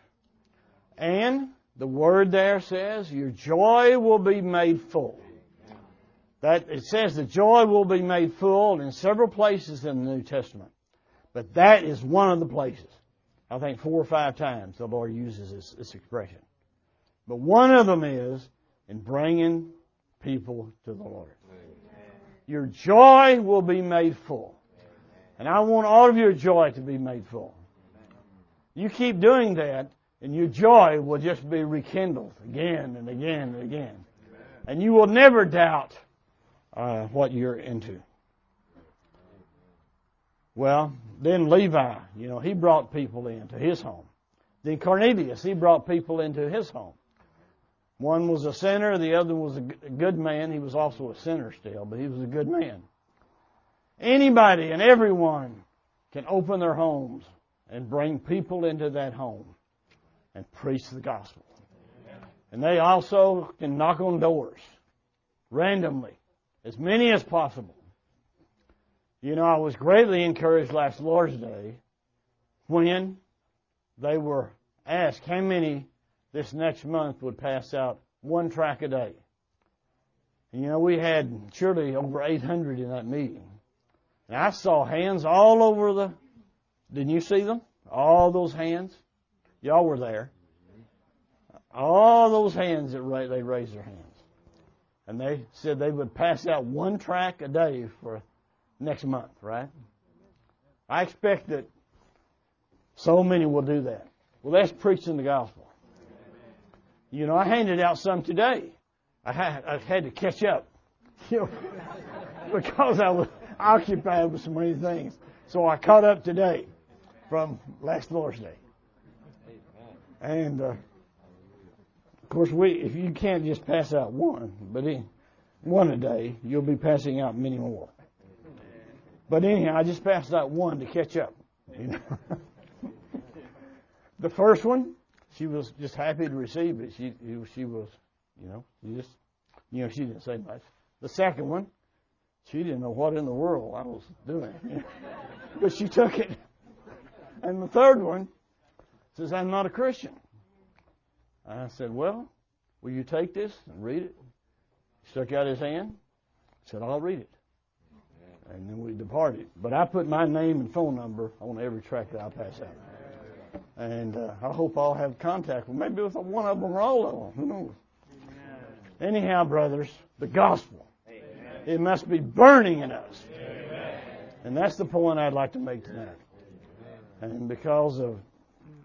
And the word there says, your joy will be made full. That it says the joy will be made full in several places in the New Testament. But that is one of the places. I think four or five times the Lord uses this, this expression. But one of them is in bringing people to the Lord. Your joy will be made full. And I want all of your joy to be made full. You keep doing that, and your joy will just be rekindled again and again and again. And you will never doubt uh, what you're into. Well, then Levi, you know, he brought people into his home. Then Cornelius, he brought people into his home. One was a sinner, the other was a good man. He was also a sinner still, but he was a good man. Anybody and everyone can open their homes and bring people into that home and preach the gospel. And they also can knock on doors randomly, as many as possible. You know, I was greatly encouraged last Lord's Day when they were asked how many this next month would pass out one track a day. You know, we had surely over 800 in that meeting. And I saw hands all over the, didn't you see them? All those hands. Y'all were there. All those hands that they raised their hands. And they said they would pass out one track a day for next month, right? I expect that so many will do that. Well, that's preaching the gospel. You know, I handed out some today. I had, I had to catch up, you know, because I was occupied with so many things. So I caught up today from last Lord's Day. And uh, of course, we if you can't just pass out one, but in, one a day, you'll be passing out many more. But anyhow, I just passed out one to catch up. You know? the first one, she was just happy to receive it. She she was, you know, she just, you know, she didn't say much. The second one, she didn't know what in the world I was doing, but she took it. And the third one says, "I'm not a Christian." I said, "Well, will you take this and read it?" He stuck out his hand. Said, "I'll read it." and then we departed. But I put my name and phone number on every track that I pass out. And uh, I hope I'll have contact with maybe with one of them or all of them. Who knows? Anyhow, brothers, the gospel. It must be burning in us. And that's the point I'd like to make tonight. And because of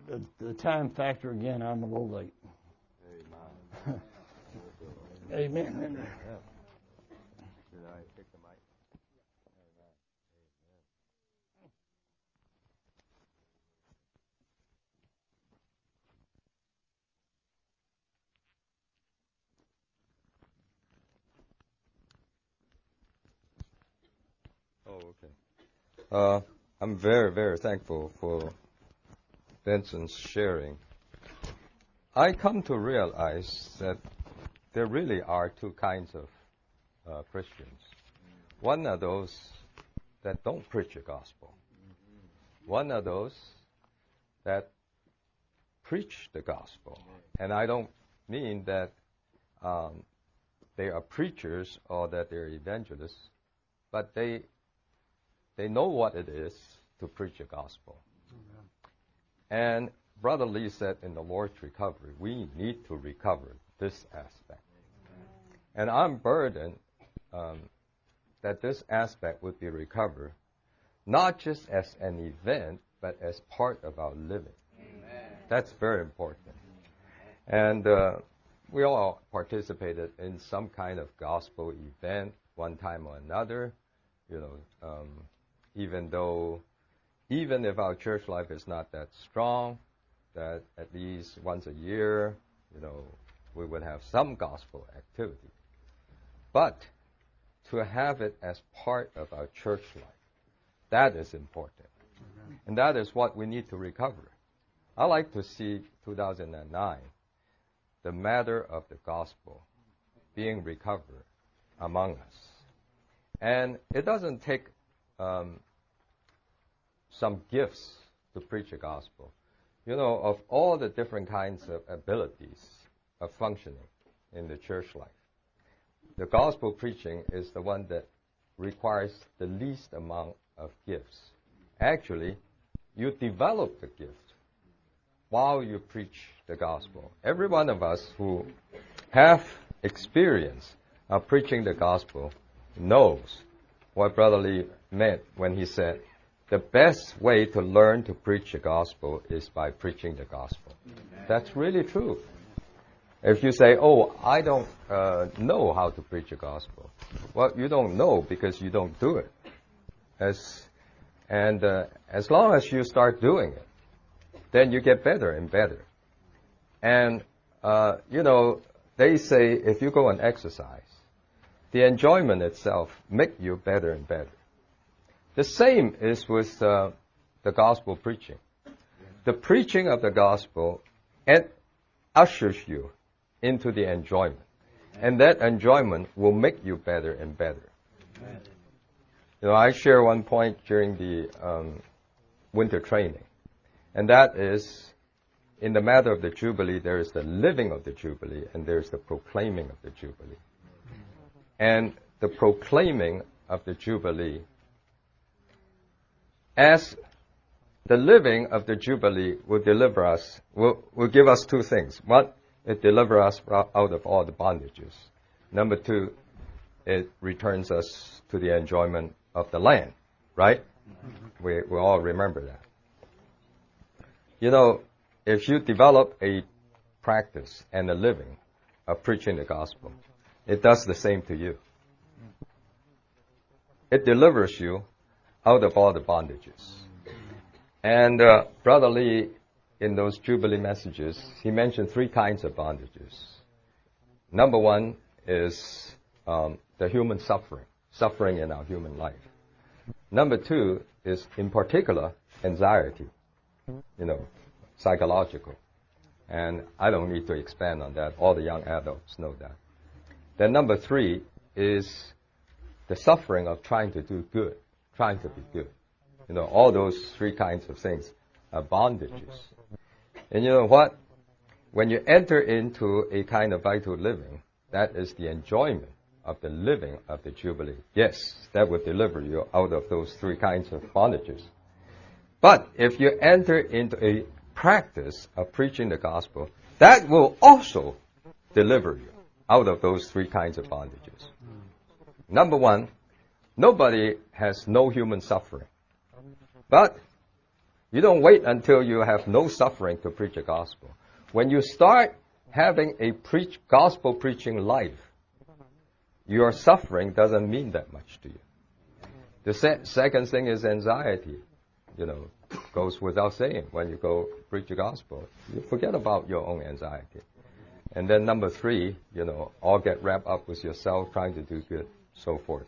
the, the time factor, again, I'm a little late. Amen. Oh, okay. Uh, I'm very, very thankful for Benson's sharing. I come to realize that there really are two kinds of uh, Christians. One are those that don't preach the gospel. One are those that preach the gospel. And I don't mean that um, they are preachers or that they're evangelists, but they they know what it is to preach the gospel. And Brother Lee said in the Lord's recovery, we need to recover this aspect. And I'm burdened um, that this aspect would be recovered, not just as an event, but as part of our living. Amen. That's very important. And uh, we all participated in some kind of gospel event one time or another. You know, um, even though, even if our church life is not that strong, that at least once a year, you know, we would have some gospel activity. But to have it as part of our church life, that is important. And that is what we need to recover. I like to see 2009, the matter of the gospel being recovered among us. And it doesn't take um, some gifts to preach the gospel. You know, of all the different kinds of abilities of functioning in the church life, the gospel preaching is the one that requires the least amount of gifts actually, you develop the gift while you preach the gospel. Every one of us who have experience of preaching the gospel knows what Brother Lee meant when he said, the best way to learn to preach the gospel is by preaching the gospel. That's really true. If you say, "Oh, I don't uh, know how to preach the gospel," well, you don't know because you don't do it. As and uh, as long as you start doing it, then you get better and better. And uh, you know, they say if you go and exercise, the enjoyment itself make you better and better. The same is with uh, the gospel preaching. The preaching of the gospel it ushers you into the enjoyment. And that enjoyment will make you better and better. You know, I share one point during the um, winter training, and that is in the matter of the Jubilee, there is the living of the Jubilee and there is the proclaiming of the Jubilee. And the proclaiming of the Jubilee, as the living of the Jubilee will deliver us, will, will give us two things. One, it delivers us out of all the bondages. Number two, it returns us to the enjoyment of the land, right? Mm-hmm. We, we all remember that. You know, if you develop a practice and a living of preaching the gospel, it does the same to you. It delivers you out of all the bondages. And uh, Brother Lee in those Jubilee messages, he mentioned three kinds of bondages. Number one is um, the human suffering, suffering in our human life. Number two is, in particular, anxiety, you know, psychological. And I don't need to expand on that. All the young adults know that. Then number three is the suffering of trying to do good, trying to be good. You know, all those three kinds of things are bondages. And you know what? When you enter into a kind of vital living, that is the enjoyment of the living of the Jubilee. Yes, that will deliver you out of those three kinds of bondages. But if you enter into a practice of preaching the gospel, that will also deliver you out of those three kinds of bondages. Number one, nobody has no human suffering. But you don't wait until you have no suffering to preach the gospel. When you start having a preach, gospel preaching life, your suffering doesn't mean that much to you. The se- second thing is anxiety. You know, goes without saying. When you go preach the gospel, you forget about your own anxiety. And then number three, you know, all get wrapped up with yourself trying to do good, so forth.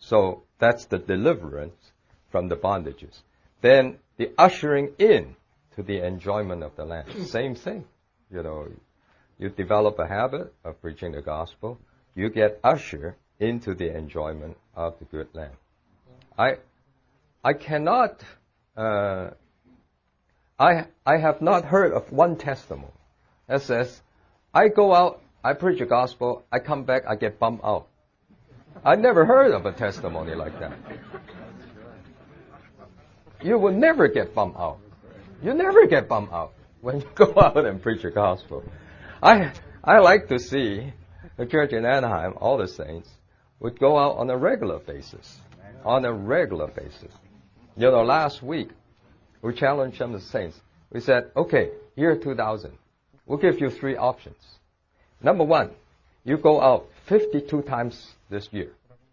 So that's the deliverance from the bondages. Then the ushering in to the enjoyment of the land. Same thing. You know, you develop a habit of preaching the gospel, you get ushered into the enjoyment of the good land. I, I cannot, uh, I, I have not heard of one testimony that says, I go out, I preach the gospel, I come back, I get bummed out. I never heard of a testimony like that you will never get bummed out. You never get bummed out when you go out and preach the gospel. I I like to see the church in Anaheim, all the saints, would go out on a regular basis. On a regular basis. You know, last week we challenged some of the saints. We said, okay, year 2000, we'll give you three options. Number one, you go out 52 times this year.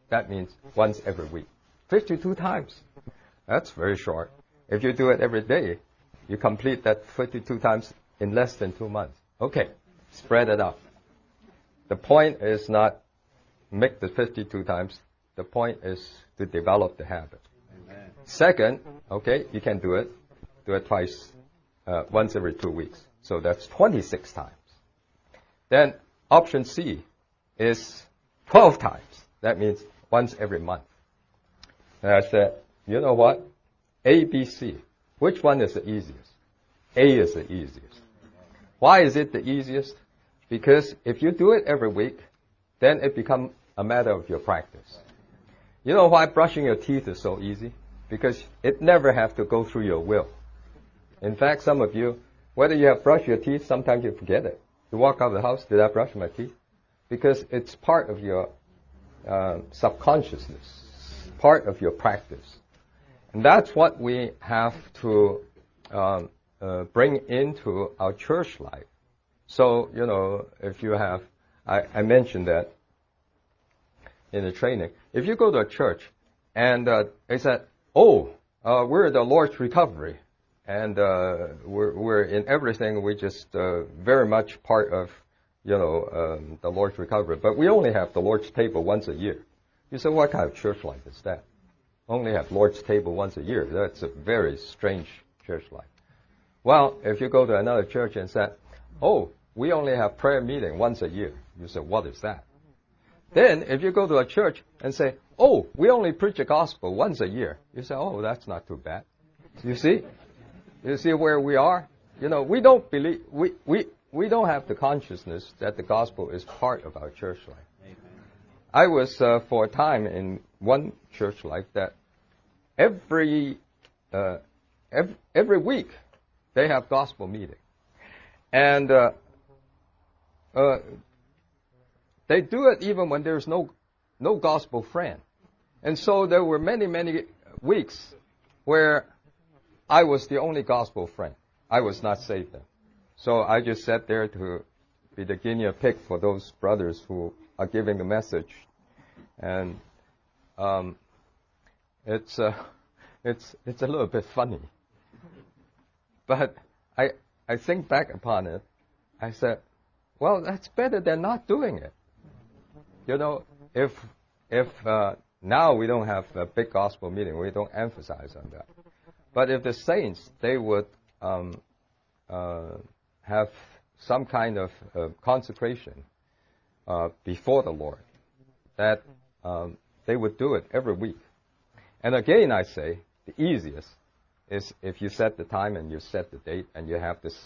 That means once every week. 52 times. That's very short. If you do it every day, you complete that 52 times in less than two months. Okay, spread it out. The point is not make the 52 times. The point is to develop the habit. Amen. Second, okay, you can do it. Do it twice, uh, once every two weeks. So that's 26 times. Then option C is 12 times. That means once every month. And I said, you know what? A, B, C. Which one is the easiest? A is the easiest. Why is it the easiest? Because if you do it every week, then it becomes a matter of your practice. You know why brushing your teeth is so easy? because it never have to go through your will. In fact, some of you, whether you have brushed your teeth, sometimes you forget it. You walk out of the house, did I brush my teeth? Because it's part of your uh, subconsciousness, part of your practice. And that's what we have to um, uh, bring into our church life. So, you know, if you have, I, I mentioned that in the training. If you go to a church and uh, they said, "Oh, uh, we're the Lord's recovery," and uh, we're, we're in everything, we're just uh, very much part of, you know, um, the Lord's recovery. But we only have the Lord's table once a year. You say, what kind of church life is that? Only have Lord's table once a year. That's a very strange church life. Well, if you go to another church and say, "Oh, we only have prayer meeting once a year," you say, "What is that?" Then, if you go to a church and say, "Oh, we only preach the gospel once a year," you say, "Oh, that's not too bad." You see, you see where we are. You know, we don't believe we we we don't have the consciousness that the gospel is part of our church life. I was uh, for a time in one church life that every uh, every, every week they have gospel meeting, and uh, uh, they do it even when there's no no gospel friend, and so there were many many weeks where I was the only gospel friend. I was not saved then, so I just sat there to be the guinea pig for those brothers who are giving the message, and um, it's uh, it's it's a little bit funny. But I I think back upon it, I said, well, that's better than not doing it. You know, if if uh, now we don't have a big gospel meeting, we don't emphasize on that. But if the saints they would um, uh, have some kind of uh, consecration uh, before the Lord, that um, they would do it every week. And again, I say the easiest is if you set the time and you set the date and you have this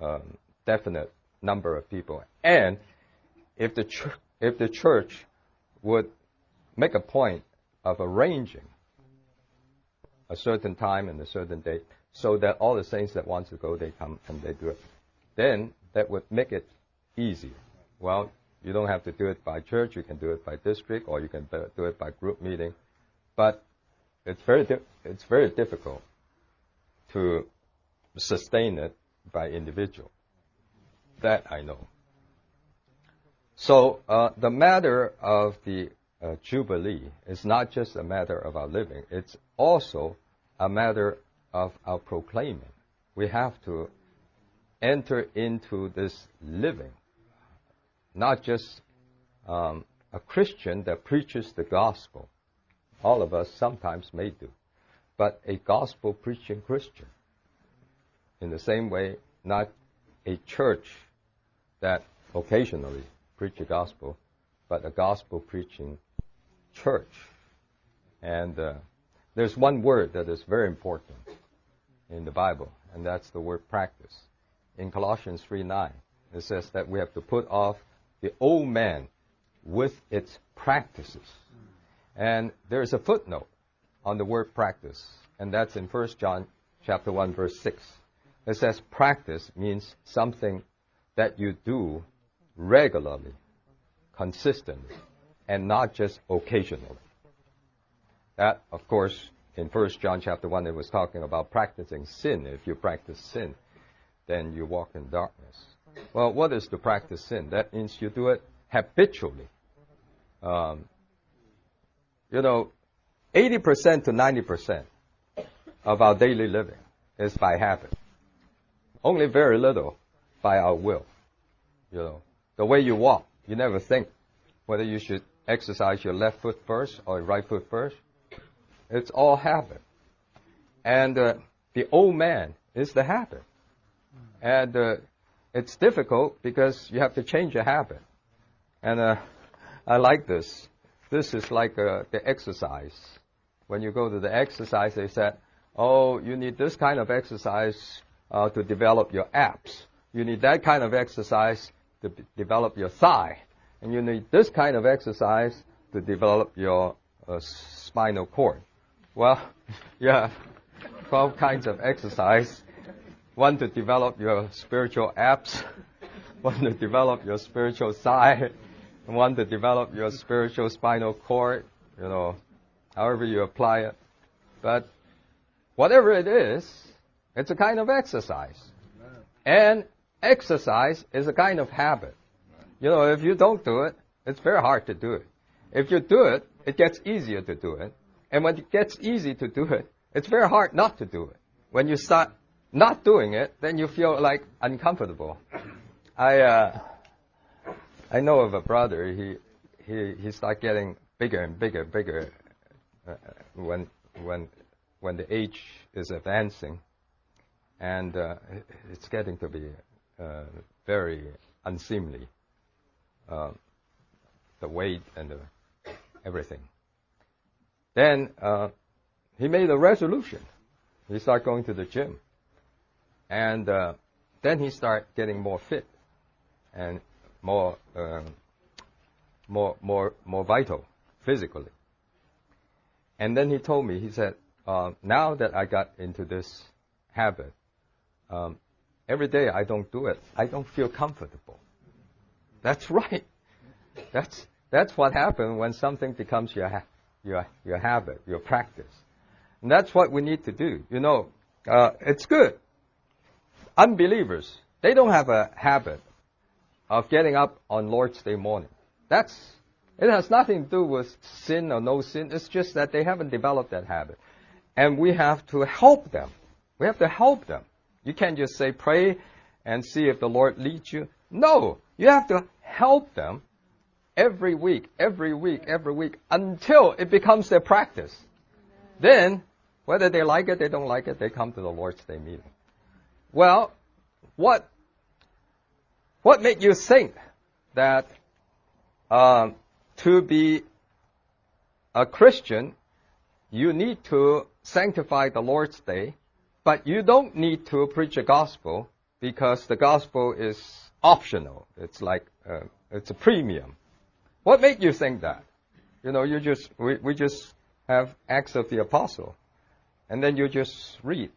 um, definite number of people. And if the ch- if the church would make a point of arranging a certain time and a certain date, so that all the saints that want to go, they come and they do it, then that would make it easier. Well, you don't have to do it by church. You can do it by district, or you can do it by group meeting. But it's very it's very difficult to sustain it by individual. That I know. So uh, the matter of the uh, jubilee is not just a matter of our living; it's also a matter of our proclaiming. We have to enter into this living, not just um, a Christian that preaches the gospel. All of us sometimes may do, but a gospel preaching Christian. In the same way, not a church that occasionally preach the gospel, but a gospel preaching church. And uh, there's one word that is very important in the Bible, and that's the word practice. In Colossians 3:9, it says that we have to put off the old man with its practices. And there's a footnote on the word practice, and that's in 1 John chapter 1 verse 6. It says practice means something that you do regularly, consistently, and not just occasionally. That, of course, in 1 John chapter 1, it was talking about practicing sin. If you practice sin, then you walk in darkness. Well, what is to practice sin? That means you do it habitually. Um, you know, 80% to 90% of our daily living is by habit. Only very little by our will. You know, the way you walk, you never think whether you should exercise your left foot first or your right foot first. It's all habit. And uh, the old man is the habit. And uh, it's difficult because you have to change a habit. And uh, I like this. This is like uh, the exercise. When you go to the exercise, they said, oh, you need this kind of exercise uh, to develop your abs. You need that kind of exercise to develop your thigh. And you need this kind of exercise to develop your uh, spinal cord. Well, yeah, 12 kinds of exercise. One to develop your spiritual apps, one to develop your spiritual side, one to develop your spiritual spinal cord, you know, however you apply it. But whatever it is, it's a kind of exercise. And exercise is a kind of habit. You know, if you don't do it, it's very hard to do it. If you do it, it gets easier to do it. And when it gets easy to do it, it's very hard not to do it. When you start not doing it, then you feel like uncomfortable. I uh, I know of a brother. He he he start getting bigger and bigger, bigger uh, when when when the age is advancing, and uh, it's getting to be uh, very unseemly. Uh, the weight and the everything. Then uh, he made a resolution. He started going to the gym, and uh, then he started getting more fit and more um, more more more vital physically. And then he told me, he said, uh, now that I got into this habit, um, every day I don't do it, I don't feel comfortable. That's right. That's that's what happens when something becomes your ha- your your habit, your practice. And that's what we need to do. You know, uh, it's good. Unbelievers, they don't have a habit of getting up on Lord's Day morning. That's it has nothing to do with sin or no sin. It's just that they haven't developed that habit. And we have to help them. We have to help them. You can't just say pray and see if the Lord leads you. No, you have to help them every week, every week, every week until it becomes their practice. Then, whether they like it, they don't like it, they come to the Lord's Day meeting. Well, what what made you think that um, to be a Christian, you need to sanctify the Lord's Day, but you don't need to preach a gospel because the gospel is optional. It's like uh, it's a premium. What made you think that? You know, you just we, we just have Acts of the Apostle, and then you just read.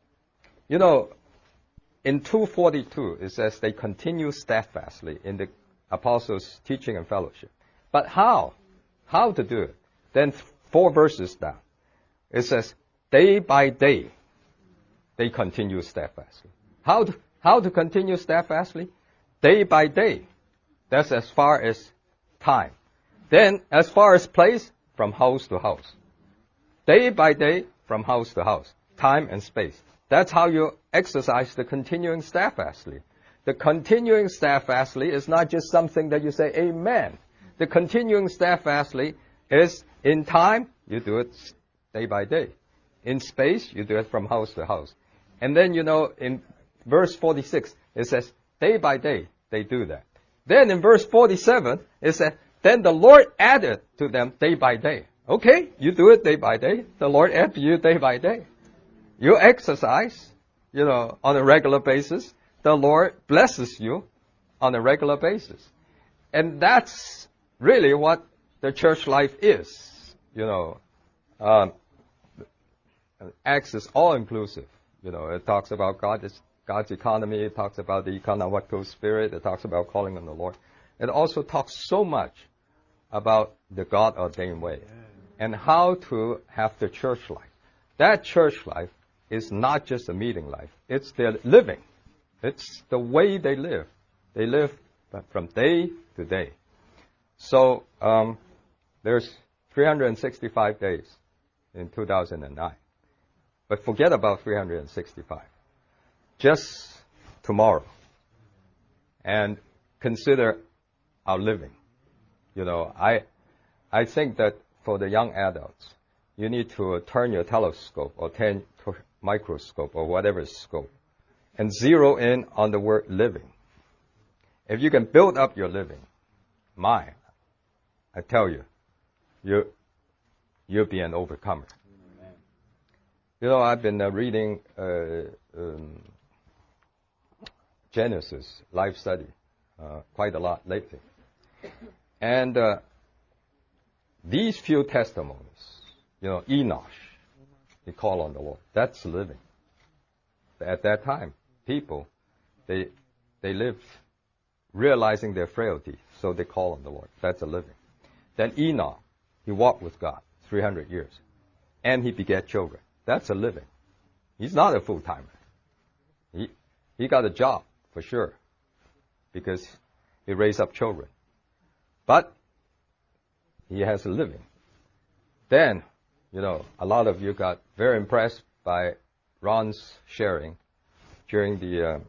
You know, in 242 it says they continue steadfastly in the apostles' teaching and fellowship. But how? How to do it? Then four verses down. It says, day by day, they continue steadfastly. How to, how to continue steadfastly? Day by day. That's as far as time. Then, as far as place, from house to house. Day by day, from house to house. Time and space. That's how you exercise the continuing steadfastly. The continuing steadfastly is not just something that you say amen. The continuing steadfastly is in time, you do it day by day. In space, you do it from house to house. And then, you know, in verse 46, it says, day by day, they do that. Then in verse 47, it says, then the Lord added to them day by day. Okay, you do it day by day. The Lord adds to you day by day. You exercise, you know, on a regular basis. The Lord blesses you on a regular basis. And that's really what the church life is. You know, um, Acts is all inclusive. You know, it talks about God God's, God's economy. It talks about the economical spirit. It talks about calling on the Lord. It also talks so much about the God ordained way and how to have the church life. That church life is not just a meeting life. It's their living. It's the way they live. They live from day to day. So um, there's 365 days in 2009. But forget about 365. Just tomorrow. And consider our living. You know, I, I think that for the young adults, you need to turn your telescope or turn microscope or whatever scope and zero in on the word living. If you can build up your living, my, I tell you, you, you'll be an overcomer. You know, I've been uh, reading uh, um, Genesis life study uh, quite a lot lately, and uh, these few testimonies, you know, Enosh, he called on the Lord. That's living. At that time, people, they, they lived realizing their frailty, so they call on the Lord. That's a living. Then Enoch, he walked with God 300 years, and he begat children. That's a living. He's not a full timer. He, he got a job for sure because he raised up children. But he has a living. Then, you know, a lot of you got very impressed by Ron's sharing during the uh,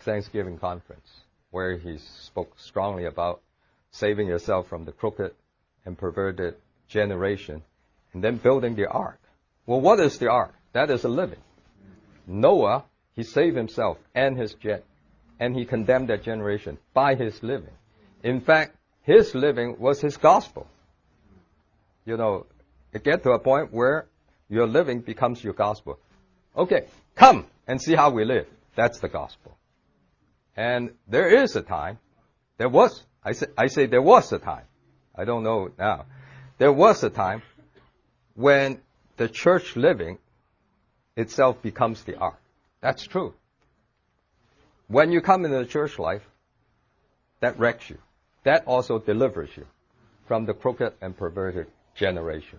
Thanksgiving conference, where he spoke strongly about saving yourself from the crooked and perverted generation, and then building the ark. Well, what is the ark? That is a living. Noah, he saved himself and his jet, and he condemned that generation by his living. In fact, his living was his gospel. You know, it get to a point where your living becomes your gospel. Okay, come and see how we live. That's the gospel. And there is a time, there was, I say, I say there was a time, I don't know now, there was a time when the church living itself becomes the ark. That's true. When you come into the church life, that wrecks you. That also delivers you from the crooked and perverted generation.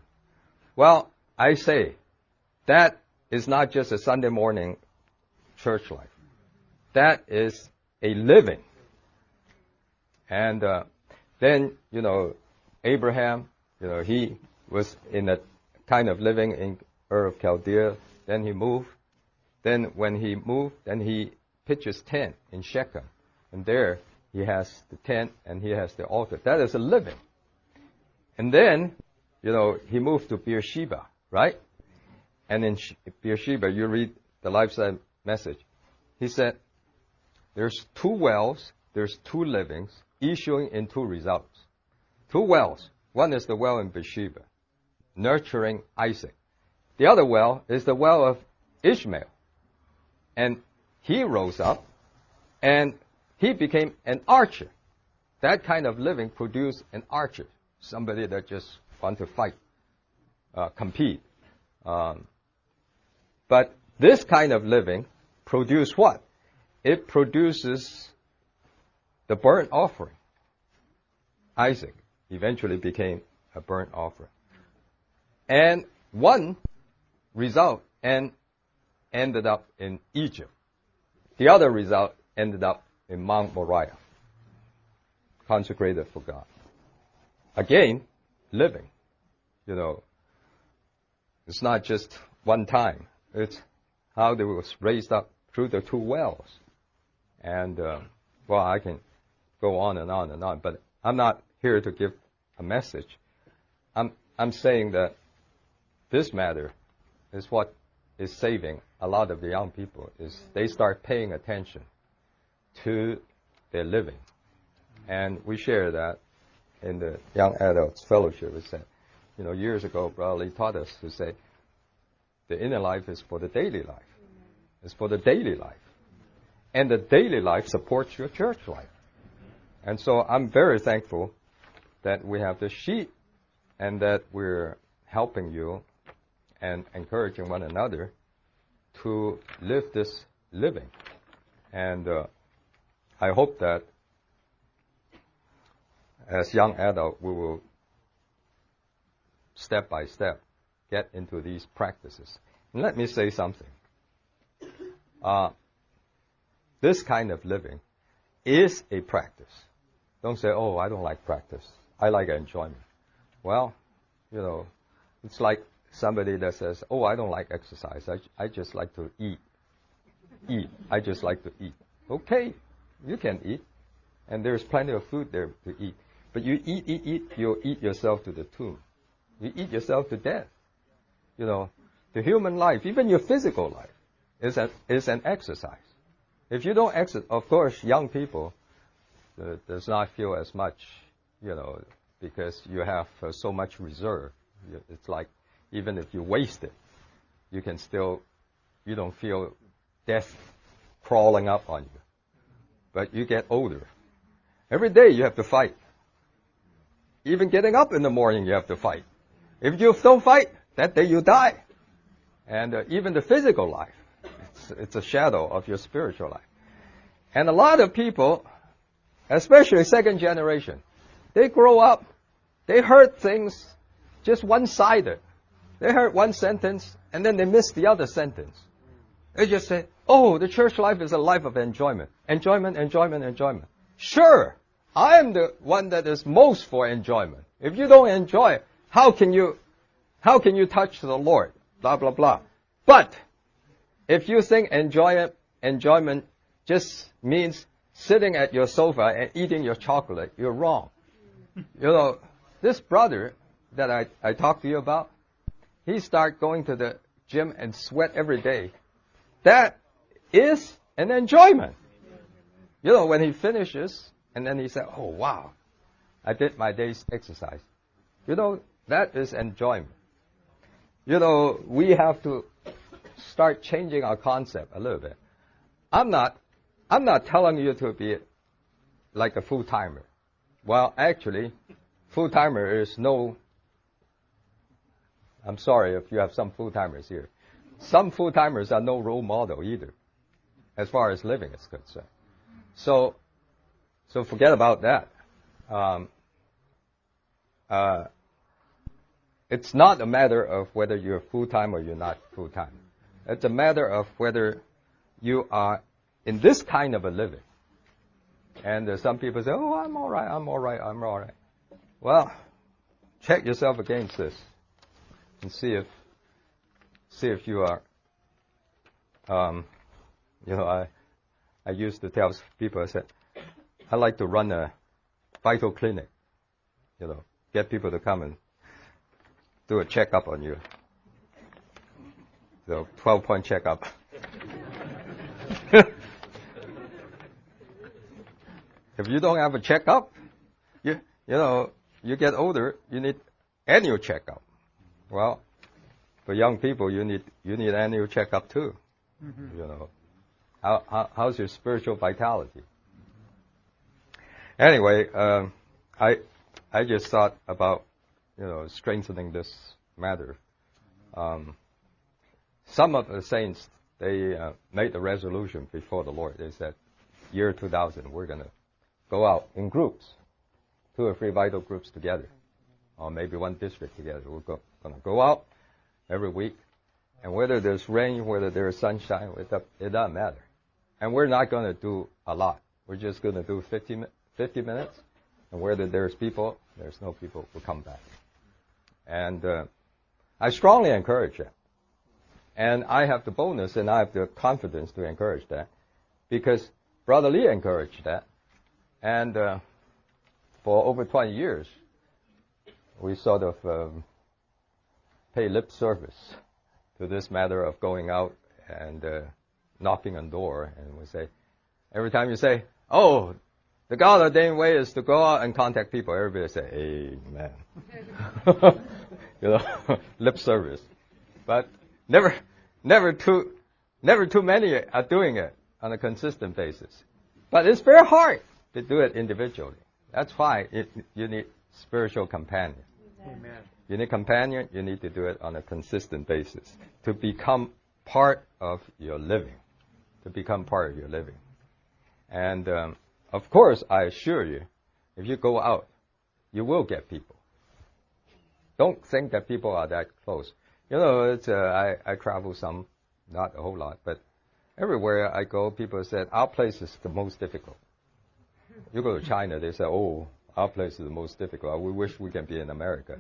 Well, I say that is not just a Sunday morning church life. That is a living. And uh, then, you know, Abraham, you know, he was in a kind of living in Ur of Chaldea. Then he moved. Then when he moved, then he pitched his tent in Shechem. And there he has the tent and he has the altar. That is a living. And then, you know, he moved to Beersheba, right? And in Beersheba, you read the life study message. He said, there's two wells, there's two livings, issuing in two results. Two wells. One is the well in Beersheba, nurturing Isaac. The other well is the well of Ishmael. And he rose up and he became an archer. That kind of living produced an archer, somebody that just want to fight, uh, compete. Um, but this kind of living produces what? It produces the burnt offering. Isaac eventually became a burnt offering. And one result and ended up in Egypt. The other result ended up in Mount Moriah, consecrated for God. Again, living. You know, it's not just one time. It's how they was raised up through the two wells. And, uh, well, I can go on and on and on, but I'm not here to give a message. I'm, I'm saying that this matter is what is saving a lot of the young people is they start paying attention to their living. And we share that in the young adults fellowship. We said, you know, years ago, Brother Lee taught us to say, the inner life is for the daily life. It's for the daily life. And the daily life supports your church life. And so I'm very thankful that we have this sheet and that we're helping you and encouraging one another to live this living. And uh, I hope that as young adult we will step by step get into these practices. And let me say something. Uh, this kind of living is a practice. Don't say, oh, I don't like practice. I like enjoyment. Well, you know, it's like somebody that says, oh, I don't like exercise. I, I just like to eat. Eat. I just like to eat. Okay, you can eat. And there's plenty of food there to eat. But you eat, eat, eat, you'll eat yourself to the tomb. You eat yourself to death. You know, the human life, even your physical life, is, a, is an exercise. If you don't exercise, of course, young people uh, does not feel as much, you know, because you have uh, so much reserve. It's like even if you waste it, you can still, you don't feel death crawling up on you. But you get older. Every day you have to fight. Even getting up in the morning you have to fight. If you don't fight, that day you die. And uh, even the physical life, it's, it's a shadow of your spiritual life. And a lot of people, especially second generation, they grow up, they heard things just one-sided. They heard one sentence and then they miss the other sentence. They just say, oh, the church life is a life of enjoyment. Enjoyment, enjoyment, enjoyment. Sure, I am the one that is most for enjoyment. If you don't enjoy, how can you, how can you touch the Lord? Blah, blah, blah. But, if you think enjoy, enjoyment just means sitting at your sofa and eating your chocolate, you're wrong. You know, this brother that I, I talked to you about, he start going to the gym and sweat every day. That is an enjoyment. You know, when he finishes, and then he said, oh wow, I did my day's exercise. You know, that is enjoyment. You know, we have to start changing our concept a little bit. I'm not, I'm not telling you to be like a full timer. Well, actually, full timer is no I'm sorry if you have some full timers here. Some full timers are no role model either, as far as living is concerned. So, so forget about that. Um, uh, it's not a matter of whether you're full time or you're not full time. It's a matter of whether you are in this kind of a living. And some people say, "Oh, I'm all right. I'm all right. I'm all right." Well, check yourself against this and see if see if you are. Um, you know, I I used to tell people I said I like to run a vital clinic. You know, get people to come and do a checkup on you. So 12 point checkup. if you don't have a checkup, you you know you get older, you need annual checkup. Well, for young people, you need you need annual checkup too. Mm-hmm. You know, how, how, how's your spiritual vitality? Anyway, um, I I just thought about you know strengthening this matter. Um, some of the saints they uh, made the resolution before the Lord. They said, year 2000, we're going to go out in groups, two or three vital groups together, or maybe one district together. We're go going to go out every week. And whether there's rain, whether there's sunshine, it doesn't matter. And we're not going to do a lot. We're just going to do 50, 50 minutes. And whether there's people, there's no people, we'll come back. And uh, I strongly encourage that. And I have the boldness and I have the confidence to encourage that because Brother Lee encouraged that. And uh, for over 20 years, we sort of um, pay lip service to this matter of going out and uh, knocking on door, and we say every time you say, "Oh, the God ordained way is to go out and contact people," everybody say, "Amen." you know, lip service, but never, never too, never too many are doing it on a consistent basis. But it's very hard to do it individually. That's why it, you need spiritual companion. Amen. You need companion, you need to do it on a consistent basis to become part of your living. To become part of your living. And um, of course, I assure you, if you go out, you will get people. Don't think that people are that close. You know, uh, I, I travel some, not a whole lot, but everywhere I go, people said, our place is the most difficult. You go to China, they say, oh, our place is the most difficult. We wish we can be in America.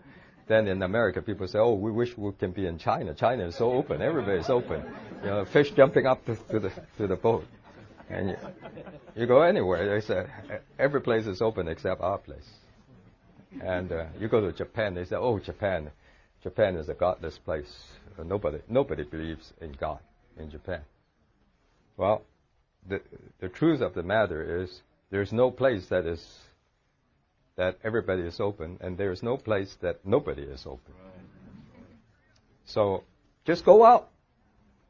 Then in America, people say, "Oh, we wish we can be in China. China is so open. Everybody is open. You know, fish jumping up to, to the to the boat, and you, you go anywhere. They say every place is open except our place. And uh, you go to Japan, they say, "Oh, Japan, Japan is a godless place. Nobody nobody believes in God in Japan." Well, the the truth of the matter is, there's no place that is that everybody is open, and there is no place that nobody is open. So just go out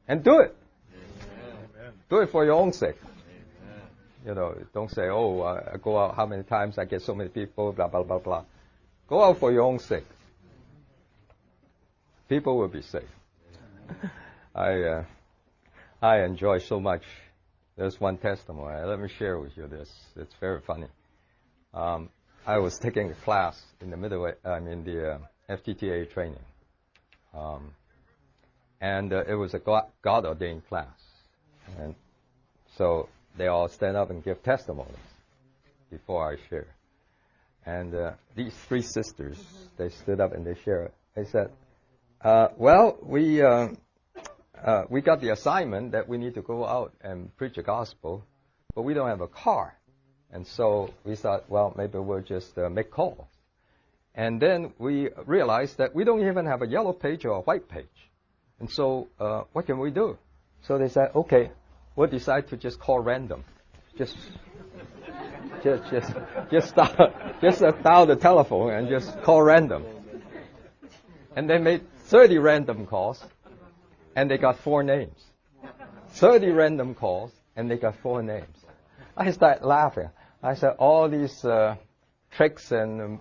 and do it. Amen. Do it for your own sake. Amen. You know, don't say, oh, I go out how many times, I get so many people, blah, blah, blah, blah. Go out for your own sake. People will be safe. I uh, I enjoy so much. There's one testimony. Let me share with you this. It's very funny. Um, I was taking a class in the middle. I mean the uh, FTTA training, um, and uh, it was a God ordained class, and so they all stand up and give testimonies before I share. And uh, these three sisters, they stood up and they shared. They said, uh, "Well, we uh, uh, we got the assignment that we need to go out and preach the gospel, but we don't have a car, and so we thought, well, maybe we'll just uh, make calls. And then we realized that we don't even have a yellow page or a white page, and so uh, what can we do? So they said, okay, we'll decide to just call random, just just just just just dial the telephone and just call random. And they made 30 random calls, and they got four names. 30 random calls, and they got four names. I started laughing. I said, all these uh, tricks and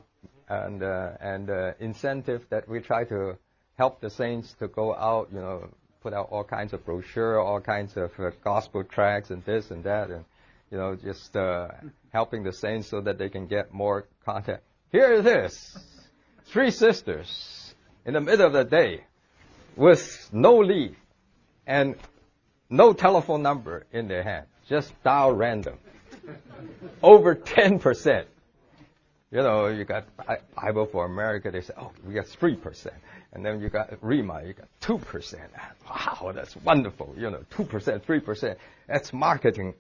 and uh, and uh, incentive that we try to help the saints to go out, you know, put out all kinds of brochure, all kinds of gospel tracts, and this and that, and you know, just uh, helping the saints so that they can get more contact. Here it is. Three sisters in the middle of the day with no lead and no telephone number in their hand. Just dial random. Over 10%. You know, you got I Bible for America, they say, oh, we got 3%. And then you got Rhema, you got 2%. Wow, that's wonderful. You know, 2%, 3%. That's marketing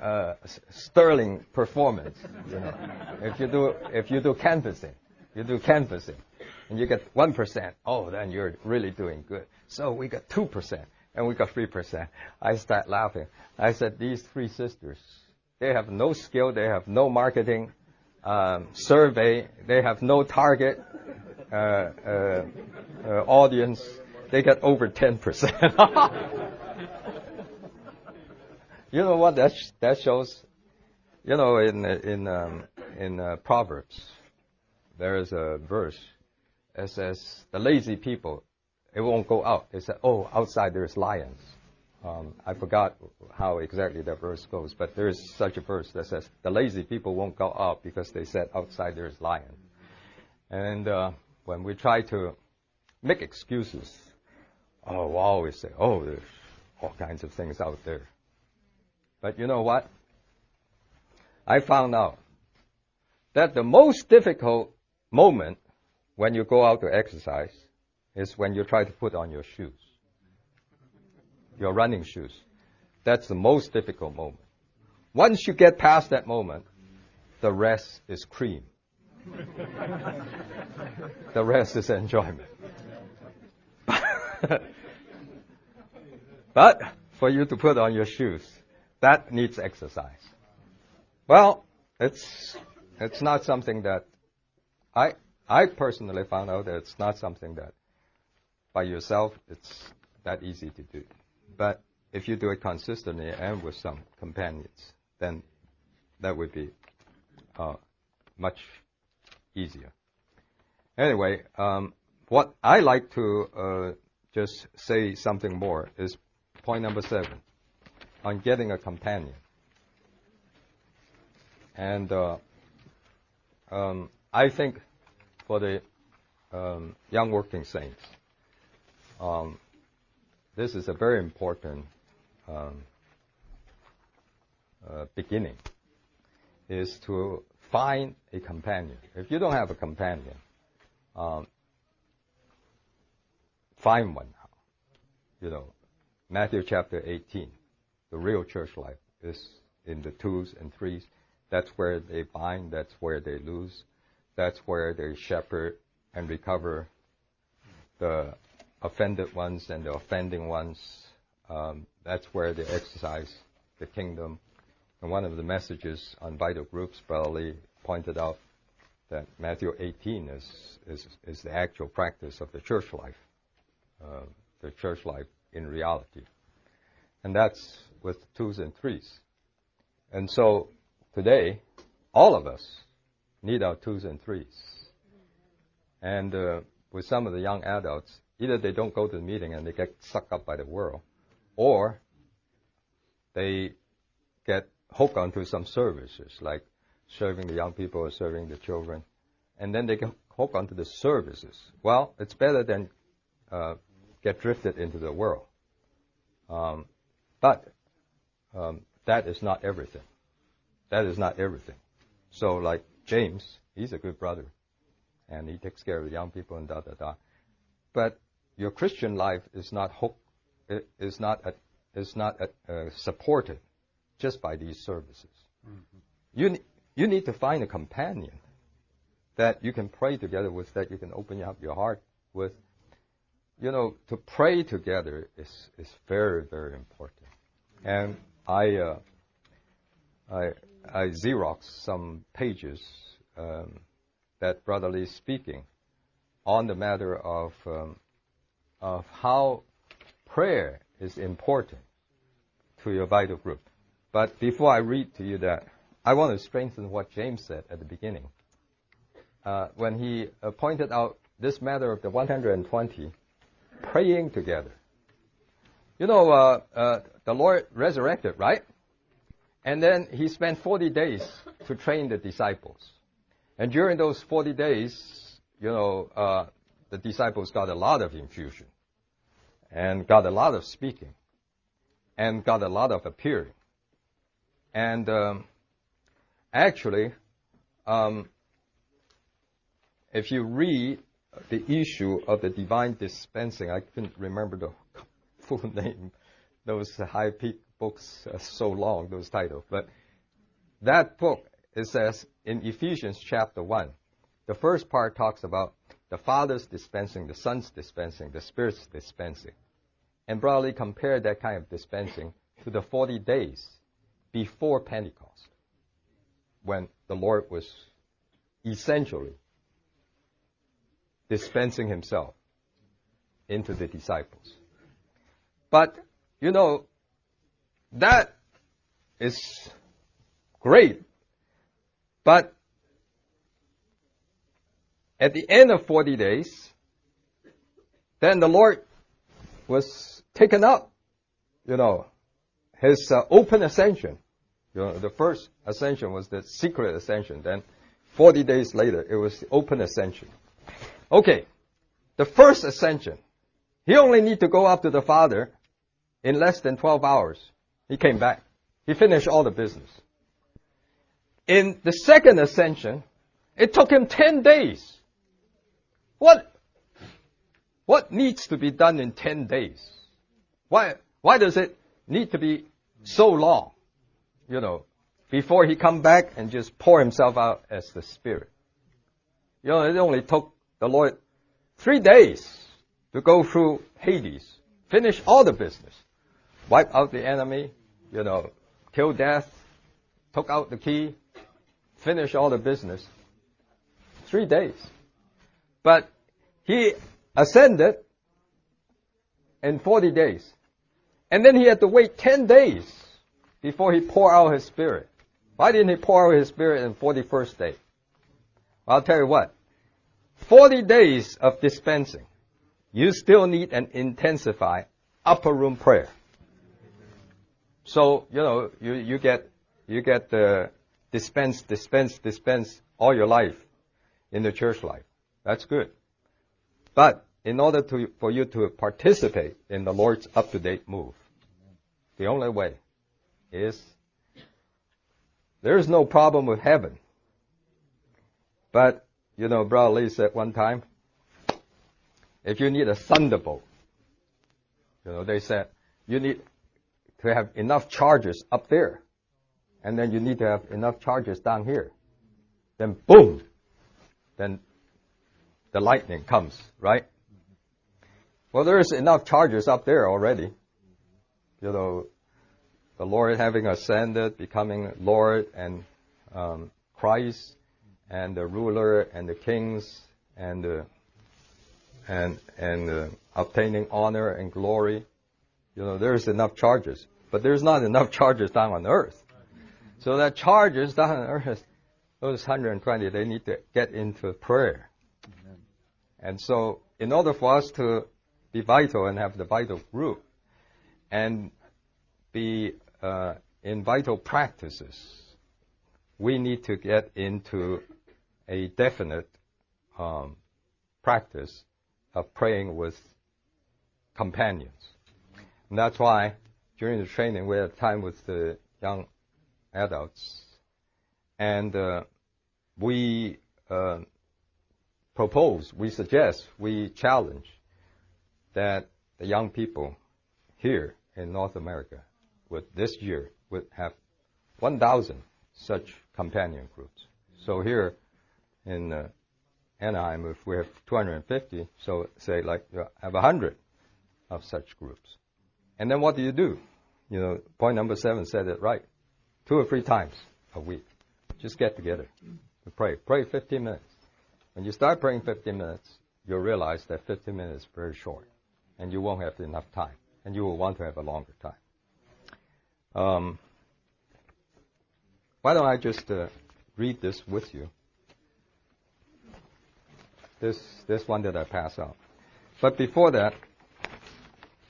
uh, sterling performance. You know, if you do if you do canvassing, you do canvassing, and you get one percent. Oh, then you're really doing good. So we got two percent, and we got three percent. I start laughing. I said, these three sisters, they have no skill, they have no marketing um, survey, they have no target uh, uh, uh audience. They get over ten percent. You know what that sh- that shows? You know, in in um, in Proverbs, there is a verse that says the lazy people, it won't go out. They say, oh, outside there's lions. Um, I forgot how exactly that verse goes, but there is such a verse that says the lazy people won't go out because they said outside there's lions. And uh, when we try to make excuses, oh, we always say, oh, there's all kinds of things out there. But you know what? I found out that the most difficult moment when you go out to exercise is when you try to put on your shoes, your running shoes. That's the most difficult moment. Once you get past that moment, the rest is cream. the rest is enjoyment. but for you to put on your shoes, that needs exercise. Well, it's it's not something that I I personally found out that it's not something that by yourself it's that easy to do. But if you do it consistently and with some companions, then that would be uh, much easier. Anyway, um, what I like to uh, just say something more is point number seven on getting a companion. And uh, um, I think for the um, young working saints, this is a very important um, uh, beginning, is to find a companion. If you don't have a companion, um, find one. You know, Matthew chapter 18 the real church life is in the twos and threes. That's where they bind, that's where they lose, that's where they shepherd and recover the offended ones and the offending ones. Um, that's where they exercise the kingdom. And one of the messages on vital groups, Lee pointed out that Matthew 18 is, is, is the actual practice of the church life, uh, the church life in reality. And that's with twos and threes. And so today, all of us need our twos and threes. And uh, with some of the young adults, Either they don't go to the meeting and they get sucked up by the world, or they get hooked onto some services like serving the young people or serving the children, and then they get hooked onto the services. Well, it's better than uh, get drifted into the world. Um, but um, that is not everything. That is not everything. So, like James, he's a good brother, and he takes care of the young people and da da da. But your Christian life is not hooked, is not a, is not a, uh, supported just by these services. Mm-hmm. You you need to find a companion that you can pray together with, that you can open up your heart with. You know, to pray together is is very very important. And I uh, I I Xerox some pages um, that Brother Lee is speaking on the matter of um, of how prayer is important to your vital group. But before I read to you that, I want to strengthen what James said at the beginning. Uh, when he uh, pointed out this matter of the 120 praying together. You know, uh, uh, the Lord resurrected, right? And then he spent 40 days to train the disciples. And during those 40 days, you know, uh, the disciples got a lot of infusion and got a lot of speaking and got a lot of appearing. And um, actually, um, if you read the issue of the divine dispensing, I couldn't remember the full name. Those high peak books are so long, those titles. But that book, it says in Ephesians chapter 1, the first part talks about the Father's dispensing, the Son's dispensing, the Spirit's dispensing. And Brother Lee compare that kind of dispensing to the 40 days before Pentecost, when the Lord was essentially dispensing himself into the disciples. But, you know, that is great. But at the end of 40 days, then the Lord was taken up, you know, his uh, open ascension. You know, the first ascension was the secret ascension. Then 40 days later, it was the open ascension. Okay. The first ascension. He only need to go up to the Father in less than 12 hours. He came back. He finished all the business. In the second ascension, it took him 10 days. What, what needs to be done in 10 days? Why, why does it need to be so long? You know, before he come back and just pour himself out as the Spirit. You know, it only took the Lord three days to go through Hades, finish all the business, wipe out the enemy, you know, kill death, took out the key, finish all the business. Three days. But he ascended in 40 days. And then he had to wait 10 days before he poured out his spirit. Why didn't he pour out his spirit in 41st day? Well, I'll tell you what. 40 days of dispensing. You still need an intensified upper room prayer. So, you know, you, you get, you get the dispense, dispense, dispense all your life in the church life. That's good. But in order to, for you to participate in the Lord's up-to-date move, the only way is there is no problem with heaven. But, you know, Brother Lee said one time, if you need a thunderbolt, you know, they said, you need to have enough charges up there. And then you need to have enough charges down here. Then boom, then the lightning comes, right? Well, there is enough charges up there already. You know, the Lord having ascended, becoming Lord and um, Christ, and the ruler and the kings, and uh, and and uh, obtaining honor and glory. You know, there's enough charges, but there's not enough charges down on earth. So that charges down on earth, those 120, they need to get into prayer. And so, in order for us to be vital and have the vital group and be uh, in vital practices, we need to get into a definite um, practice of praying with companions. And that's why during the training we had time with the young adults, and uh, we uh, propose, we suggest, we challenge that the young people here in North America would this year would have 1,000 such companion groups. So here in uh, Anaheim, if we have 250, so say like you have 100 of such groups. And then what do you do? You know, point number seven said it right. Two or three times a week. Just get together to pray. Pray 15 minutes. When you start praying 15 minutes, you'll realize that 15 minutes is very short, and you won't have enough time, and you will want to have a longer time. Um, why don't I just uh, read this with you? This this one that I pass out. But before that,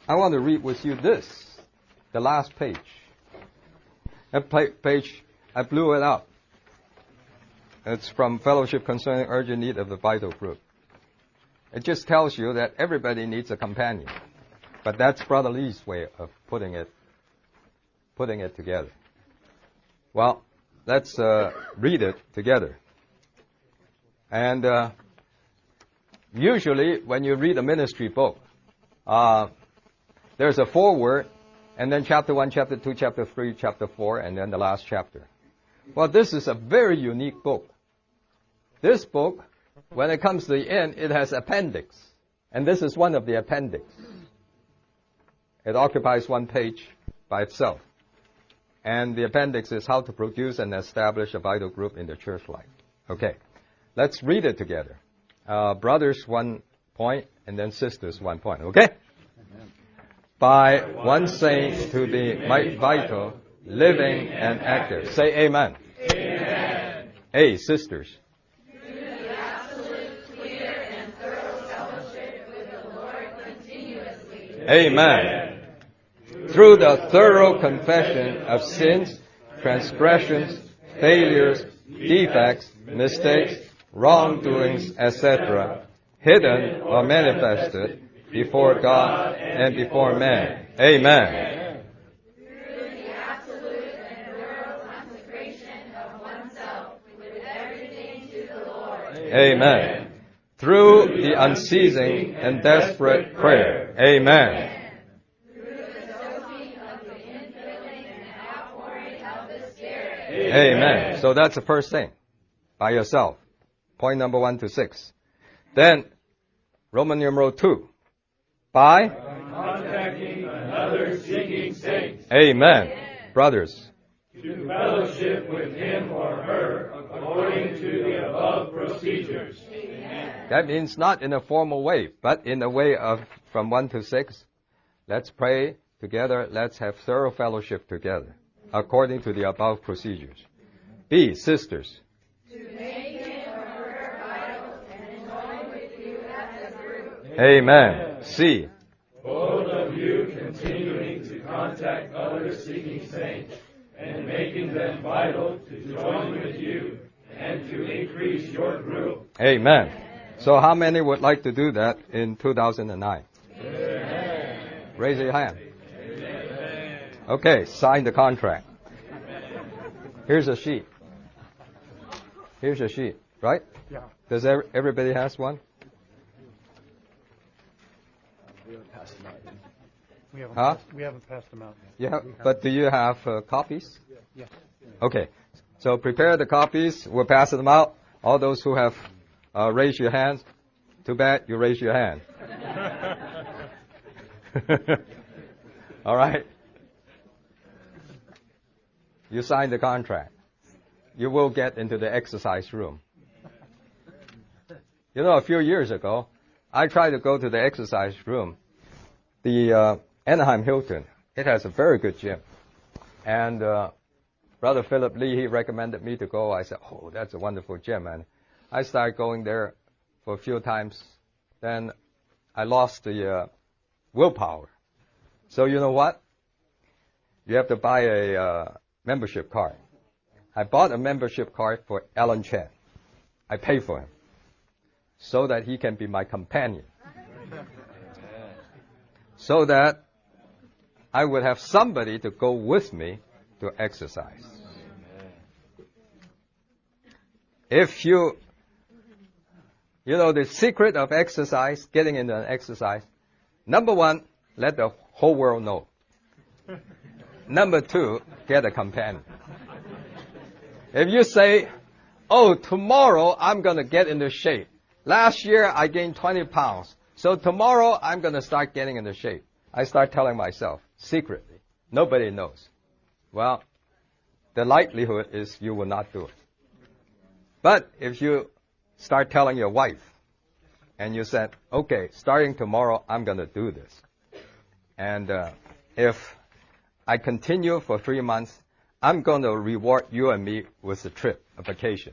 I want to read with you this, the last page. That page, I blew it up. It's from Fellowship Concerning Urgent Need of the Vital Group. It just tells you that everybody needs a companion. But that's Brother Lee's way of putting it, putting it together. Well, let's uh, read it together. And uh, usually, when you read a ministry book, uh, there's a foreword, and then chapter 1, chapter 2, chapter 3, chapter 4, and then the last chapter. Well, this is a very unique book. This book, when it comes to the end, it has appendix. And this is one of the appendix. It occupies one page by itself. And the appendix is how to produce and establish a vital group in the church life. Okay. Let's read it together. Uh, brothers, one point, and then sisters, one point. Okay? By one saint to be vital, living, and active. Say amen. Amen. A, sisters. Amen. Through the thorough confession of sins, transgressions, failures, defects, mistakes, wrongdoings, etc., hidden or manifested before God and before man. Amen. Amen through the unceasing and desperate prayer. Amen. Amen. So that's the first thing. By yourself. Point number one to six. Then, Roman numeral two. By? contacting another seeking saint. Amen. Brothers. To fellowship with him or her according to the above procedures. That means not in a formal way, but in a way of from 1 to 6. Let's pray together. Let's have thorough fellowship together, according to the above procedures. B. Sisters. Amen. C. Both of you continuing to contact other seeking saints and making them vital to join with you and to increase your group. Amen. So how many would like to do that in 2009? Amen. Raise your hand. Amen. Okay, sign the contract. Here's a sheet. Here's a sheet, right? Yeah. Does everybody has one? We haven't, passed them out yet. huh? passed, we haven't passed them out yet. Yeah, but do you have uh, copies? Yes. Okay. So prepare the copies. We'll pass them out. All those who have uh, raise your hands. Too bad you raise your hand. All right. You sign the contract. You will get into the exercise room. You know, a few years ago, I tried to go to the exercise room. The uh, Anaheim Hilton. It has a very good gym, and uh, Brother Philip Lee he recommended me to go. I said, "Oh, that's a wonderful gym," and I started going there for a few times. Then I lost the uh, willpower. So you know what? You have to buy a uh, membership card. I bought a membership card for Alan Chen. I pay for him so that he can be my companion. So that I would have somebody to go with me to exercise. If you, you know, the secret of exercise, getting into an exercise, number one, let the whole world know. Number two, get a companion. If you say, oh, tomorrow I'm going to get into shape. Last year I gained 20 pounds. So tomorrow I'm going to start getting into shape. I start telling myself secretly. Nobody knows. Well, the likelihood is you will not do it. But if you start telling your wife and you said, okay, starting tomorrow I'm going to do this. And uh, if I continue for three months, I'm going to reward you and me with a trip, a vacation.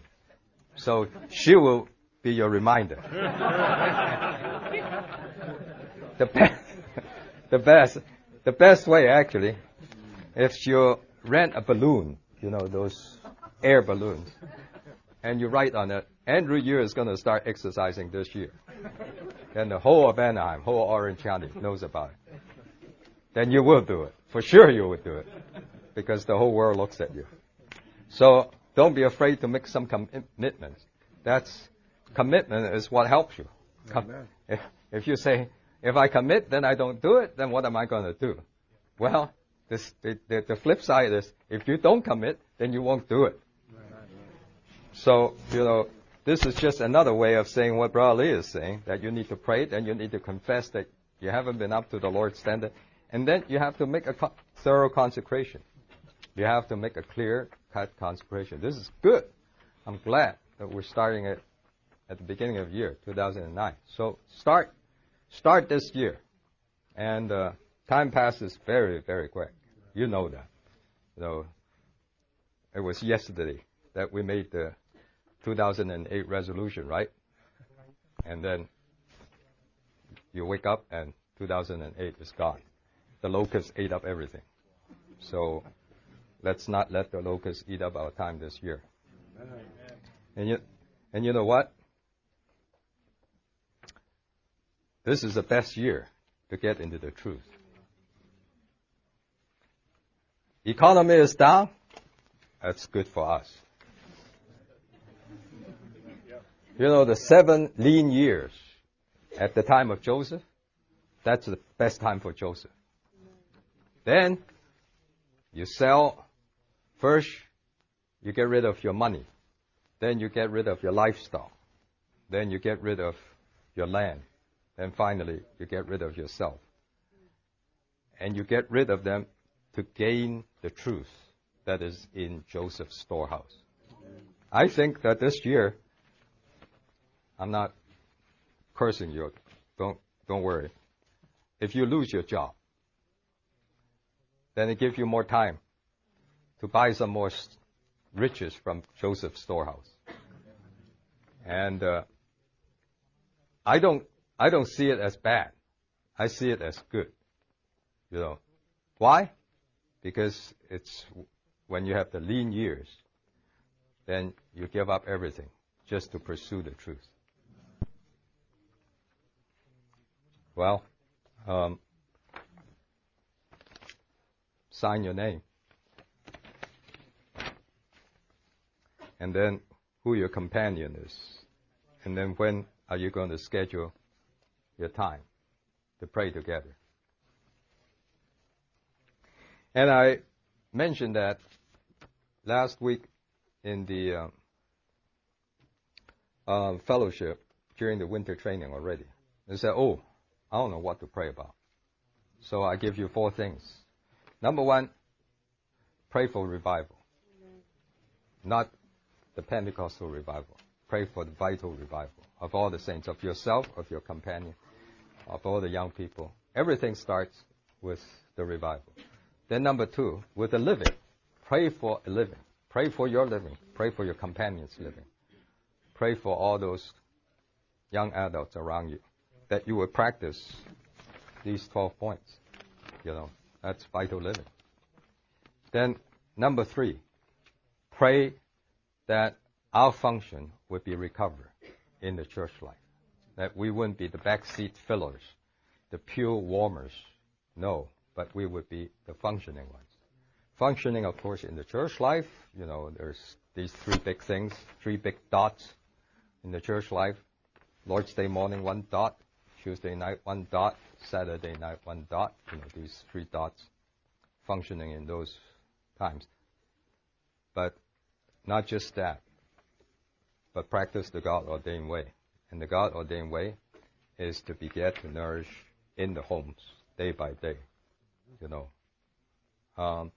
So she will be your reminder. the best, the best, the best way actually, if you rent a balloon, you know those air balloons, and you write on it, Andrew Yu is going to start exercising this year. and the whole of Anaheim, whole Orange County knows about it. Then you will do it. For sure you will do it. Because the whole world looks at you. So don't be afraid to make some commitments. That's commitment is what helps you. Com- if, if you say, if I commit, then I don't do it, then what am I going to do? Well, this, the, the, the flip side is if you don't commit, then you won't do it. So, you know, this is just another way of saying what Brother Lee is saying, that you need to pray, it and you need to confess that you haven't been up to the Lord's standard, and then you have to make a co- thorough consecration. You have to make a clear cut consecration. This is good. I'm glad that we're starting it at the beginning of year, 2009. So start, start this year. And uh, time passes very, very quick. You know that. You it was yesterday that we made the 2008 resolution, right? And then you wake up and 2008 is gone. The locusts ate up everything. So let's not let the locusts eat up our time this year. And you, and you know what? This is the best year to get into the truth. Economy is down. That's good for us. You know, the seven lean years at the time of Joseph, that's the best time for Joseph. Then you sell first, you get rid of your money. Then you get rid of your livestock. Then you get rid of your land. Then finally, you get rid of yourself. And you get rid of them to gain the truth that is in Joseph's storehouse. I think that this year, I'm not cursing you. Don't, don't worry. If you lose your job, then it gives you more time to buy some more riches from Joseph's storehouse. And uh, I don't I don't see it as bad. I see it as good. You know, why? Because it's when you have the lean years, then you give up everything just to pursue the truth. Well, um, sign your name. And then who your companion is. And then when are you going to schedule your time to pray together? And I mentioned that last week in the uh, uh, fellowship during the winter training already. They said, oh, I don't know what to pray about. So I give you four things. Number one, pray for revival. Not the Pentecostal revival. Pray for the vital revival of all the saints, of yourself, of your companion, of all the young people. Everything starts with the revival. Then number two, with the living. Pray for a living. Pray for your living. Pray for your companions' living. Pray for all those young adults around you that you would practice these 12 points. You know, that's vital living. Then, number three, pray that our function would be recovered in the church life. That we wouldn't be the backseat fillers, the pew warmers. No, but we would be the functioning ones. Functioning, of course, in the church life, you know, there's these three big things, three big dots in the church life. Lord's Day morning, one dot. Tuesday night, one dot. Saturday night, one dot. You know, these three dots functioning in those times. But not just that, but practice the God ordained way. And the God ordained way is to beget, to nourish in the homes day by day. You know. Um,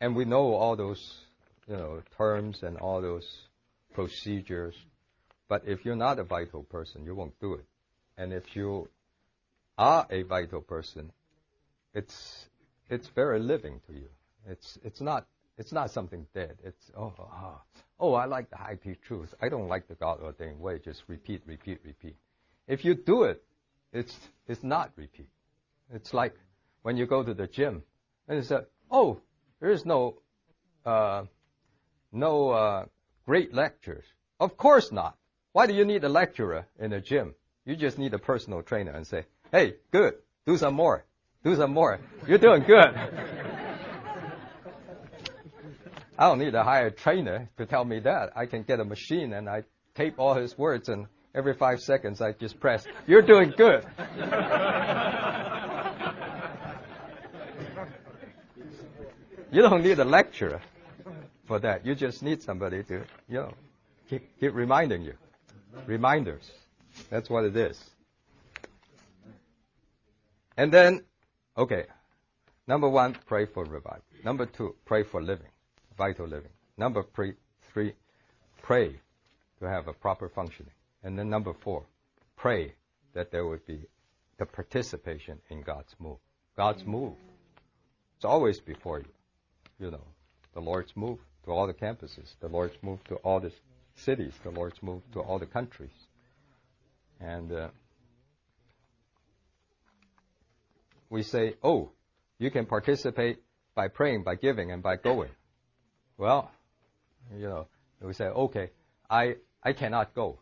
and we know all those, you know, terms and all those procedures. But if you're not a vital person, you won't do it. And if you are a vital person, it's it's very living to you. It's it's not it's not something dead. It's oh oh, oh I like the high peak truth. I don't like the God ordained way. Just repeat, repeat, repeat. If you do it, it's it's not repeat. It's like when you go to the gym and you say, oh, there is no uh, no uh, great lectures. Of course not. Why do you need a lecturer in a gym? You just need a personal trainer and say, hey, good, do some more, do some more. You're doing good. I don't need to hire a trainer to tell me that. I can get a machine and I tape all his words and every five seconds I just press, you're doing good. you don't need a lecturer for that. You just need somebody to, you know, keep, keep reminding you. Reminders. That's what it is. And then, okay, number one, pray for revival. Number two, pray for living, vital living. Number three, three pray to have a proper functioning. And then number four, pray that there would be the participation in God's move. God's move. It's always before you. You know, the Lord's move to all the campuses, the Lord's move to all the cities, the Lord's move to all the countries. And uh, we say, oh, you can participate by praying, by giving, and by going. Well, you know, we say, okay, I, I cannot go,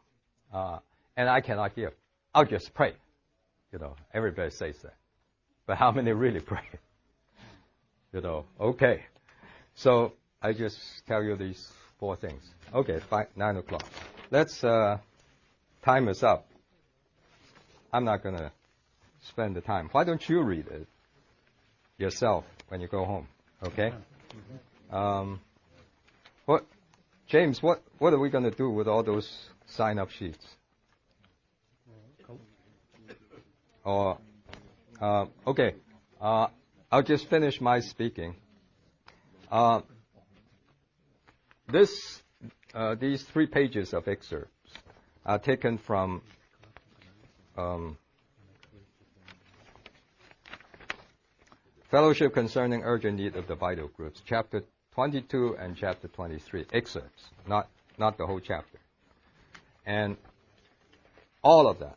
uh, and I cannot give. I'll just pray. You know, everybody says that. But how many really pray? you know, okay. So I just tell you these four things. Okay, five, nine o'clock. Let's, uh, time is up. I'm not going to spend the time. Why don't you read it yourself when you go home? Okay? Um, what, James, what, what are we going to do with all those sign up sheets? Or, uh, okay, uh, I'll just finish my speaking. Uh, this, uh, these three pages of excerpts are taken from Um, Fellowship Concerning Urgent Need of the Vital Groups, chapter 22 and chapter 23, excerpts, not, not the whole chapter. And all of that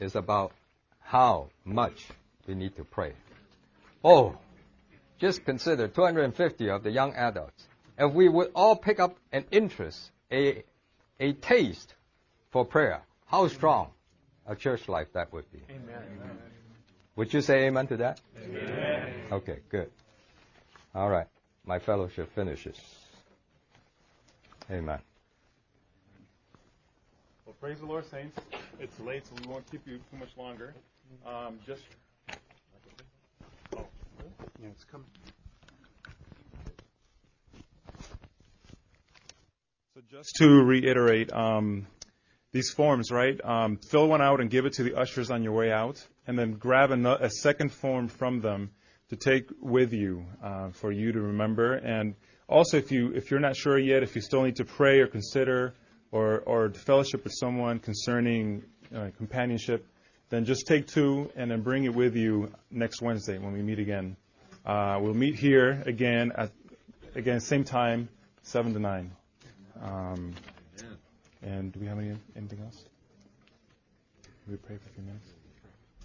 is about how much we need to pray. Oh, just consider 250 of the young adults. If we would all pick up an interest, a, a taste for prayer, how strong a church life that would be. Amen. Would you say amen to that? Amen. Okay, good. All right. My fellowship finishes. Amen. Well, praise the Lord, saints. It's late, so we won't keep you too much longer. Um, just. Oh. Yeah, it's coming. So just to reiterate, um, these forms, right? Um, fill one out and give it to the ushers on your way out, and then grab a, a second form from them to take with you uh, for you to remember. And also, if you if you're not sure yet, if you still need to pray or consider or or fellowship with someone concerning uh, companionship, then just take two and then bring it with you next Wednesday when we meet again. Uh, we'll meet here again at again same time, seven to nine. Um, and do we have any, anything else? we pray for a few minutes?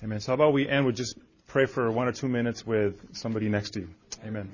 Amen. So how about we end with just pray for one or two minutes with somebody next to you. Amen.